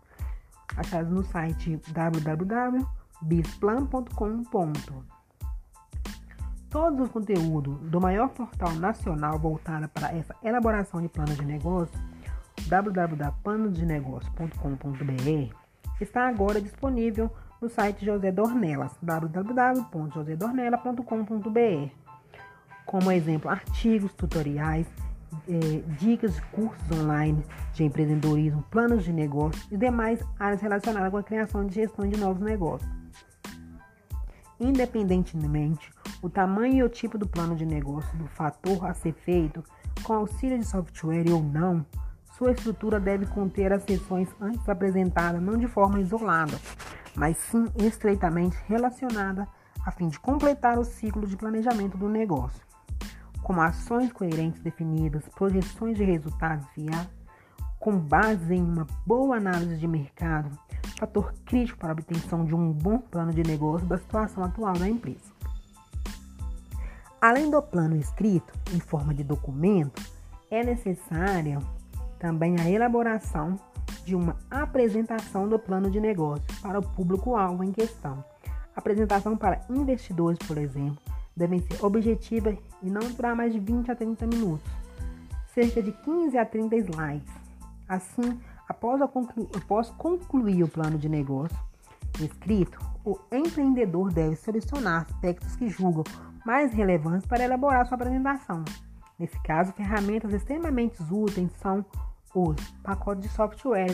achado no site www.bizplan.com. Todos os conteúdos do maior portal nacional voltado para essa elaboração de planos de negócio, www.planodenegócio.com.br, está agora disponível no site José Dornelas, www.josedornela.com.br. Como exemplo, artigos, tutoriais, eh, dicas de cursos online de empreendedorismo, planos de negócio e demais áreas relacionadas com a criação e gestão de novos negócios. Independentemente o tamanho e o tipo do plano de negócio do fator a ser feito, com auxílio de software ou não, sua estrutura deve conter as seções antes apresentadas não de forma isolada, mas sim estreitamente relacionada a fim de completar o ciclo de planejamento do negócio, como ações coerentes definidas, projeções de resultados viáveis, com base em uma boa análise de mercado, fator crítico para a obtenção de um bom plano de negócio da situação atual da empresa. Além do plano escrito em forma de documento, é necessária também a elaboração de uma apresentação do plano de negócio para o público-alvo em questão. apresentação para investidores, por exemplo, devem ser objetivas e não durar mais de 20 a 30 minutos, cerca de 15 a 30 slides. Assim, após, conclu após concluir o plano de negócio escrito, o empreendedor deve selecionar aspectos que julgam mais relevantes para elaborar sua apresentação. Nesse caso, ferramentas extremamente úteis são os pacotes de software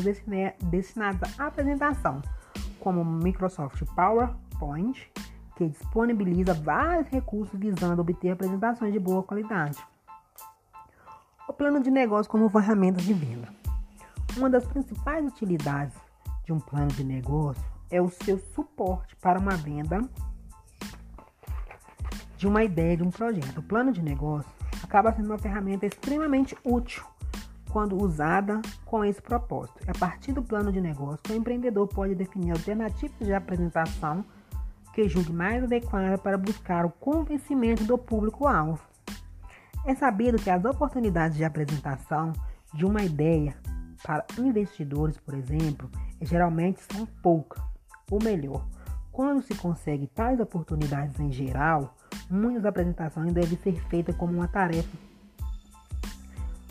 destinados à apresentação, como Microsoft PowerPoint, que disponibiliza vários recursos visando obter apresentações de boa qualidade. O plano de negócio como ferramenta de venda. Uma das principais utilidades de um plano de negócio é o seu suporte para uma venda de uma ideia de um projeto. O plano de negócio acaba sendo uma ferramenta extremamente útil quando usada com esse propósito. A partir do plano de negócio, o empreendedor pode definir alternativas de apresentação que julgue mais adequada para buscar o convencimento do público-alvo. É sabido que as oportunidades de apresentação de uma ideia para investidores, por exemplo, geralmente são poucas, ou melhor, quando se consegue tais oportunidades em geral, muitas apresentações devem ser feitas como uma tarefa.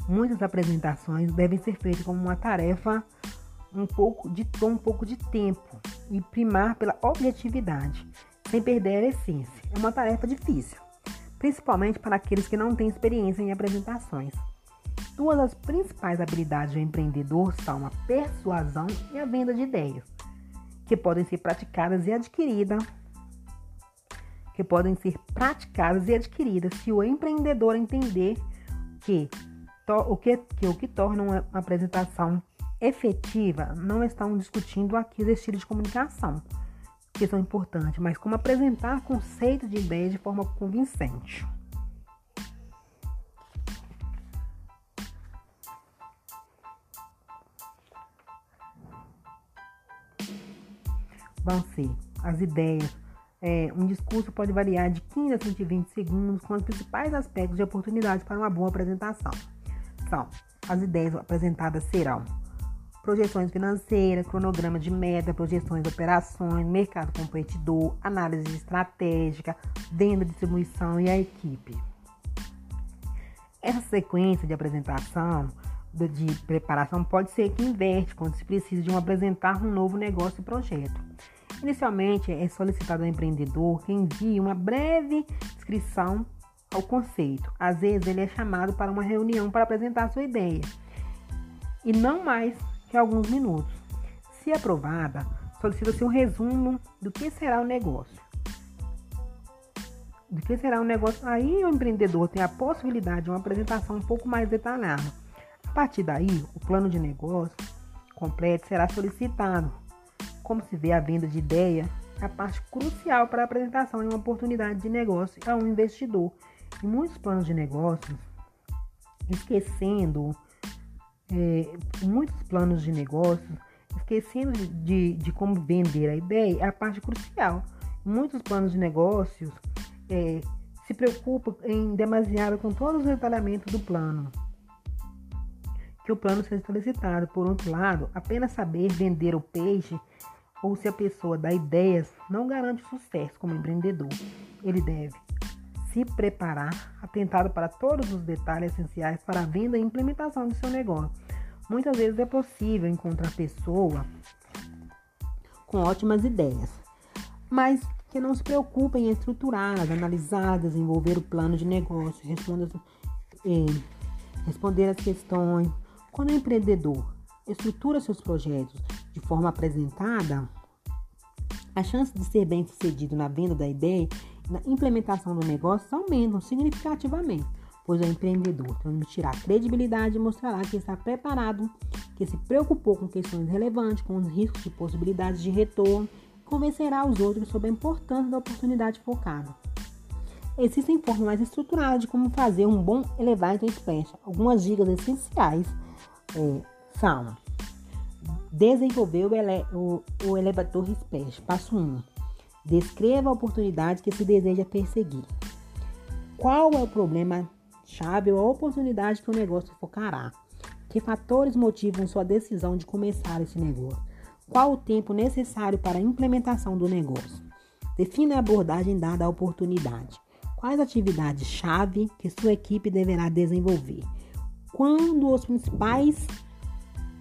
Muitas apresentações devem ser feitas como uma tarefa um pouco de um pouco de tempo e primar pela objetividade, sem perder a essência. É uma tarefa difícil, principalmente para aqueles que não têm experiência em apresentações. Duas das principais habilidades do empreendedor são a persuasão e a venda de ideias, que podem ser praticadas e adquiridas que podem ser praticadas e adquiridas se o empreendedor entender que o que, que, o que torna uma apresentação efetiva não estão discutindo aqui os estilos de comunicação, que são importantes, mas como apresentar conceitos de ideias de forma convincente. Vão ser as ideias, é, um discurso pode variar de 15 a 120 segundos com os principais aspectos de oportunidade para uma boa apresentação. As ideias apresentadas serão projeções financeiras, cronograma de meta, projeções de operações, mercado competidor, análise estratégica, venda, distribuição e a equipe. Essa sequência de apresentação, de preparação, pode ser que inverte quando se precisa de um apresentar um novo negócio e projeto. Inicialmente, é solicitado ao empreendedor que envie uma breve descrição ao conceito. Às vezes, ele é chamado para uma reunião para apresentar sua ideia. E não mais que alguns minutos. Se aprovada, solicita-se um resumo do que será o negócio. Do que será o negócio. Aí o empreendedor tem a possibilidade de uma apresentação um pouco mais detalhada. A partir daí, o plano de negócio completo será solicitado. Como se vê, a venda de ideia é a parte crucial para a apresentação de uma oportunidade de negócio a um investidor. Em muitos planos de negócios, esquecendo é, muitos planos de negócio, esquecendo de, de como vender a ideia, é a parte crucial. Muitos planos de negócios é, se preocupam em demasiado com todos os detalhamentos do plano. Que o plano seja solicitado. Por outro lado, apenas saber vender o peixe ou se a pessoa dá ideias não garante sucesso como empreendedor. Ele deve se preparar, atentado para todos os detalhes essenciais para a venda e implementação do seu negócio. Muitas vezes é possível encontrar pessoa com ótimas ideias, mas que não se preocupem em estruturá-las, analisar, desenvolver o plano de negócio, responder, eh, responder as questões. Quando o empreendedor estrutura seus projetos de forma apresentada, a chance de ser bem sucedido na venda da ideia na implementação do negócio aumentam significativamente, pois o empreendedor transmitirá credibilidade e mostrará que está preparado, que se preocupou com questões relevantes, com os riscos e possibilidades de retorno, e convencerá os outros sobre a importância da oportunidade focada. Existem formas mais estruturadas de como fazer um bom elevator splash. Algumas dicas essenciais é, são desenvolver o, ele, o, elevador. Passo 1. Descreva a oportunidade que se deseja perseguir. Qual é o problema chave ou a oportunidade que o negócio focará? Que fatores motivam sua decisão de começar esse negócio? Qual o tempo necessário para a implementação do negócio? Defina a abordagem dada à oportunidade. Quais atividades-chave que sua equipe deverá desenvolver? Quando os principais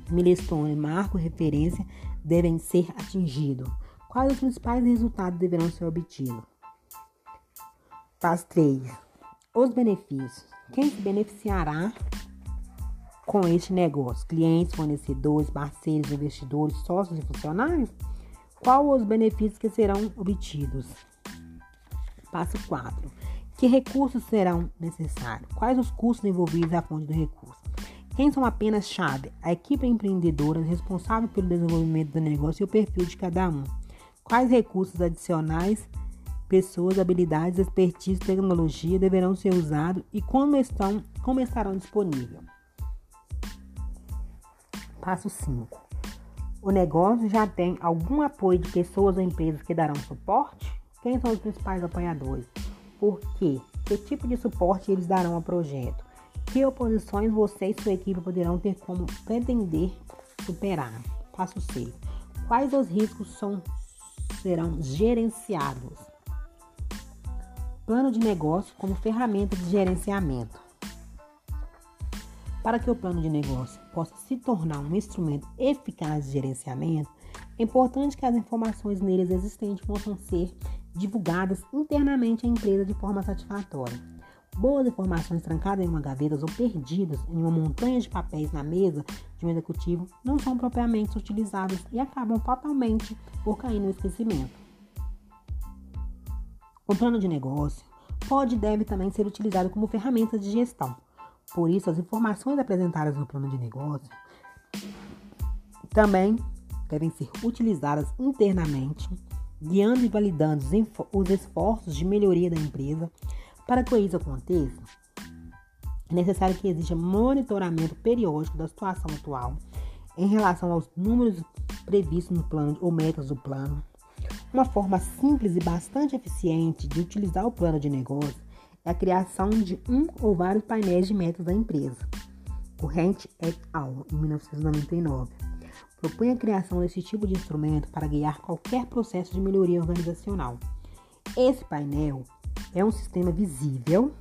milestones, marco referência devem ser atingidos? Quais os principais resultados deverão ser obtidos? Passo 3. Os benefícios. Quem se beneficiará com este negócio? Clientes, fornecedores, parceiros, investidores, sócios e funcionários? Quais os benefícios que serão obtidos? Passo 4. Que recursos serão necessários? Quais os custos envolvidos à fonte do recurso? Quem são apenas chave? A equipe empreendedora responsável pelo desenvolvimento do negócio e o perfil de cada um. Quais recursos adicionais, pessoas, habilidades, expertise, tecnologia deverão ser usados e como, estão, como estarão disponíveis? Passo 5. O negócio já tem algum apoio de pessoas ou empresas que darão suporte? Quem são os principais apoiadores? Por quê? Que tipo de suporte eles darão ao projeto? Que oposições você e sua equipe poderão ter como pretender superar? Passo 6. Quais os riscos são serão gerenciados. Plano de negócio como ferramenta de gerenciamento. Para que o plano de negócio possa se tornar um instrumento eficaz de gerenciamento, é importante que as informações neles existentes possam ser divulgadas internamente à empresa de forma satisfatória. Boas informações trancadas em uma gaveta ou perdidas em uma montanha de papéis na mesa de um executivo não são propriamente utilizadas e acabam fatalmente por cair no esquecimento. O plano de negócio pode e deve também ser utilizado como ferramenta de gestão. Por isso, as informações apresentadas no plano de negócio também devem ser utilizadas internamente, guiando e validando os esforços de melhoria da empresa para que isso aconteça, é necessário que exista monitoramento periódico da situação atual em relação aos números previstos no plano ou metas do plano. Uma forma simples e bastante eficiente de utilizar o plano de negócio é a criação de um ou vários painéis de metas da empresa, Corrente et al., em 1999. Propõe a criação desse tipo de instrumento para guiar qualquer processo de melhoria organizacional. Esse painel é um sistema visível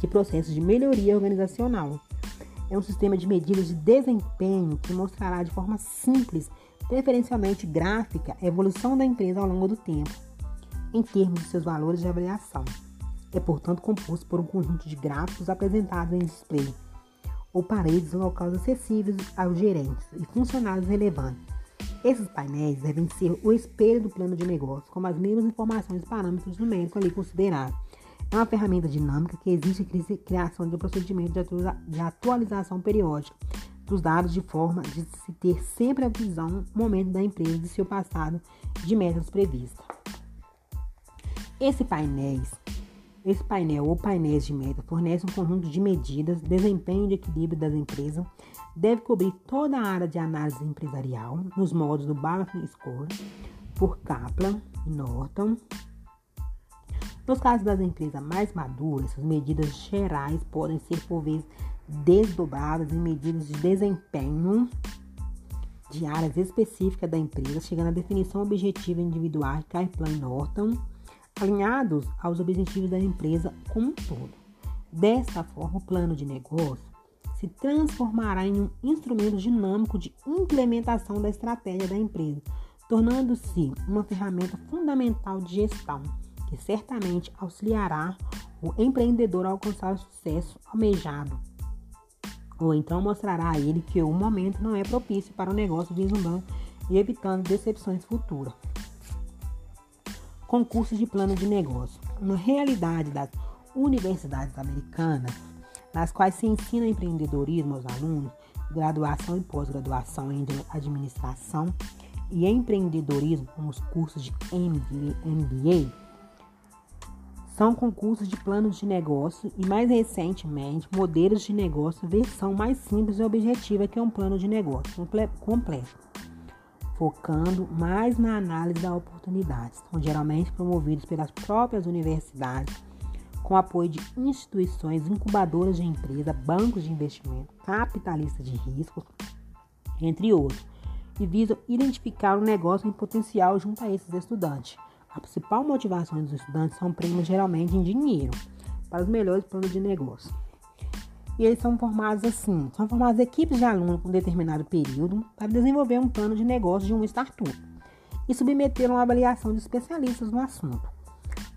de processos de melhoria organizacional. É um sistema de medidas de desempenho que mostrará de forma simples, preferencialmente gráfica, a evolução da empresa ao longo do tempo, em termos de seus valores de avaliação. É, portanto, composto por um conjunto de gráficos apresentados em display ou paredes locais acessíveis aos gerentes e funcionários relevantes. Esses painéis devem ser o espelho do plano de negócio, com as mesmas informações e parâmetros numéricos ali considerados. É uma ferramenta dinâmica que exige a criação de um procedimento de atualização periódica dos dados de forma de se ter sempre a visão, momento da empresa de seu passado de metas previstas. Esse painéis esse painel ou painéis de meta fornece um conjunto de medidas, desempenho de equilíbrio das empresas, deve cobrir toda a área de análise empresarial, nos modos do Balancing Score, por Kaplan e Norton. Nos casos das empresas mais maduras, as medidas gerais podem ser, por vezes, desdobradas em medidas de desempenho de áreas específicas da empresa, chegando à definição objetiva individual Kaplan e Norton alinhados aos objetivos da empresa como um todo. Desta forma, o plano de negócio se transformará em um instrumento dinâmico de implementação da estratégia da empresa, tornando-se uma ferramenta fundamental de gestão, que certamente auxiliará o empreendedor a alcançar o sucesso almejado. Ou então mostrará a ele que o momento não é propício para o negócio vislumbrando e evitando decepções futuras concursos de plano de negócio. Na realidade das universidades americanas, nas quais se ensina empreendedorismo aos alunos, graduação e pós-graduação em administração e empreendedorismo, como os cursos de MBA, são concursos de planos de negócio e, mais recentemente, modelos de negócio versão mais simples e objetiva que é um plano de negócio completo focando mais na análise das oportunidades. São geralmente promovidos pelas próprias universidades, com apoio de instituições incubadoras de empresa, bancos de investimento, capitalistas de risco, entre outros, e visam identificar o negócio em potencial junto a esses estudantes. A principal motivação dos estudantes são prêmios geralmente em dinheiro para os melhores planos de negócio. E eles são formados assim: são formadas equipes de alunos com determinado período para desenvolver um plano de negócio de uma startup e submeter uma avaliação de especialistas no assunto.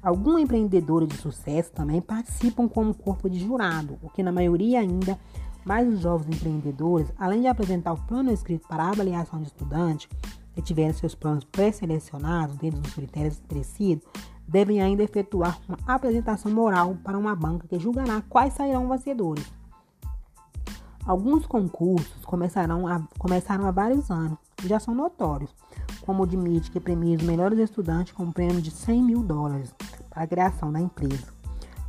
Alguns empreendedores de sucesso também participam como corpo de jurado, o que na maioria ainda mais os jovens empreendedores, além de apresentar o plano escrito para a avaliação de estudante, que tiverem seus planos pré-selecionados dentro dos critérios estabelecidos, devem ainda efetuar uma apresentação moral para uma banca que julgará quais sairão vencedores. Alguns concursos começaram a, começaram há vários anos e já são notórios, como o de MIT, que premia os melhores estudantes com um prêmio de 100 mil dólares para a criação da empresa.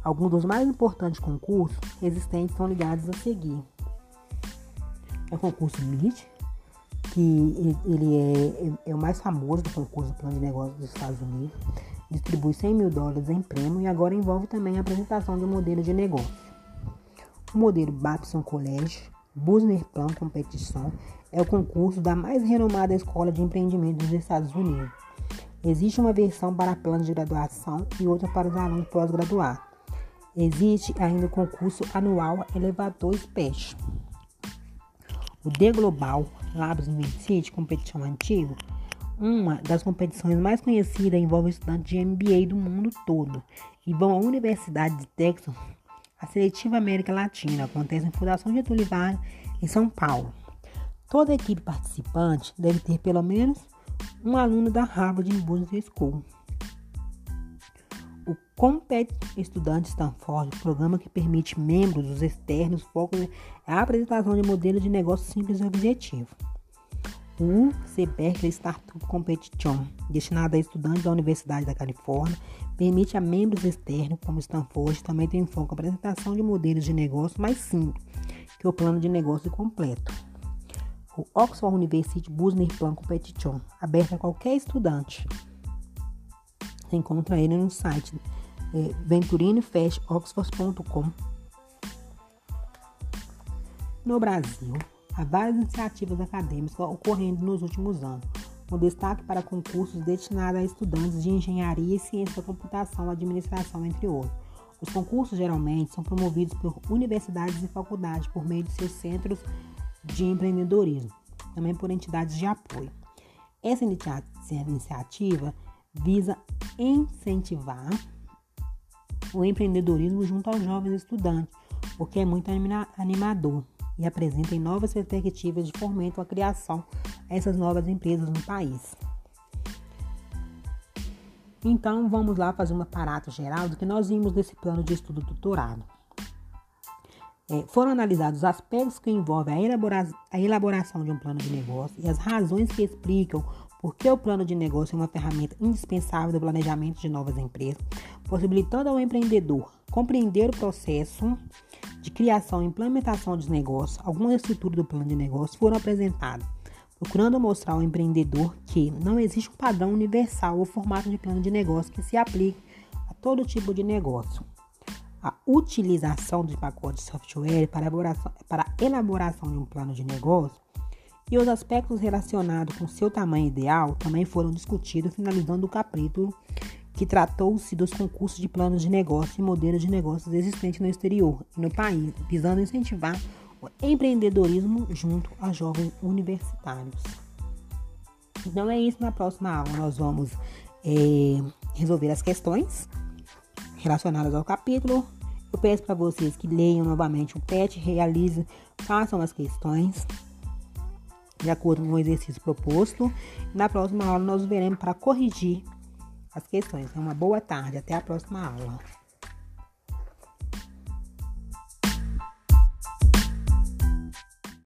Alguns dos mais importantes concursos existentes são ligados a seguir. É o concurso MIT, que ele é, é, é, o mais famoso do concurso do plano de negócios dos Estados Unidos. Distribui 100 mil dólares em prêmio e agora envolve também a apresentação de um modelo de negócio. O modelo Babson College Busner Plan Competition é o concurso da mais renomada escola de empreendimento dos Estados Unidos. Existe uma versão para planos de graduação e outra para os alunos pós-graduados. Existe ainda o concurso anual Elevador Special. O The Global Labs University Competition Antigo, uma das competições mais conhecidas, envolve estudantes de MBA do mundo todo e vão à Universidade de Texas a Seletiva América Latina acontece em Fundação Getúlio Vargas, em São Paulo. Toda equipe participante deve ter pelo menos um aluno da Harvard Business School. O Compete Estudante Stanford, programa que permite membros dos externos foco a apresentação de modelos de negócio simples e objetivo. O C. Berkeley Startup Competition, destinado a estudantes da Universidade da Califórnia, permite a membros externos, como Stanford, também tem foco na apresentação de modelos de negócio mais simples que o plano de negócio completo. O Oxford University Business Plan Competition, aberto a qualquer estudante. Você encontra ele no site é, venturinofestoxford.com. No Brasil, há várias iniciativas acadêmicas ocorrendo nos últimos anos, com destaque para concursos destinados a estudantes de engenharia e ciência da computação, administração, entre outros. Os concursos geralmente são promovidos por universidades e faculdades por meio de seus centros de empreendedorismo, também por entidades de apoio. Essa iniciativa visa incentivar o empreendedorismo junto aos jovens estudantes, porque é muito animador e apresenta novas perspectivas de fomento à criação dessas novas empresas no país. Então, vamos lá fazer um aparato geral do que nós vimos desse plano de estudo doutorado. É, foram analisados os aspectos que envolvem a, elabora a elaboração de um plano de negócio e as razões que explicam por que o plano de negócio é uma ferramenta indispensável do planejamento de novas empresas, possibilitando ao empreendedor compreender o processo de criação e implementação dos negócios. Algumas estruturas do plano de negócio foram apresentadas, procurando mostrar ao empreendedor que não existe um padrão universal ou formato de plano de negócio que se aplique a todo tipo de negócio a utilização de pacotes de software para elaboração, para elaboração de um plano de negócio e os aspectos relacionados com seu tamanho ideal também foram discutidos, finalizando o capítulo que tratou-se dos concursos de planos de negócio e modelos de negócios existentes no exterior e no país, visando incentivar o empreendedorismo junto a jovens universitários. Então é isso. Na próxima aula nós vamos é, resolver as questões relacionadas ao capítulo. Eu peço para vocês que leiam novamente o PET, realizem, façam as questões de acordo com o exercício proposto. Na próxima aula nós veremos para corrigir as questões. Uma boa tarde, até a próxima aula.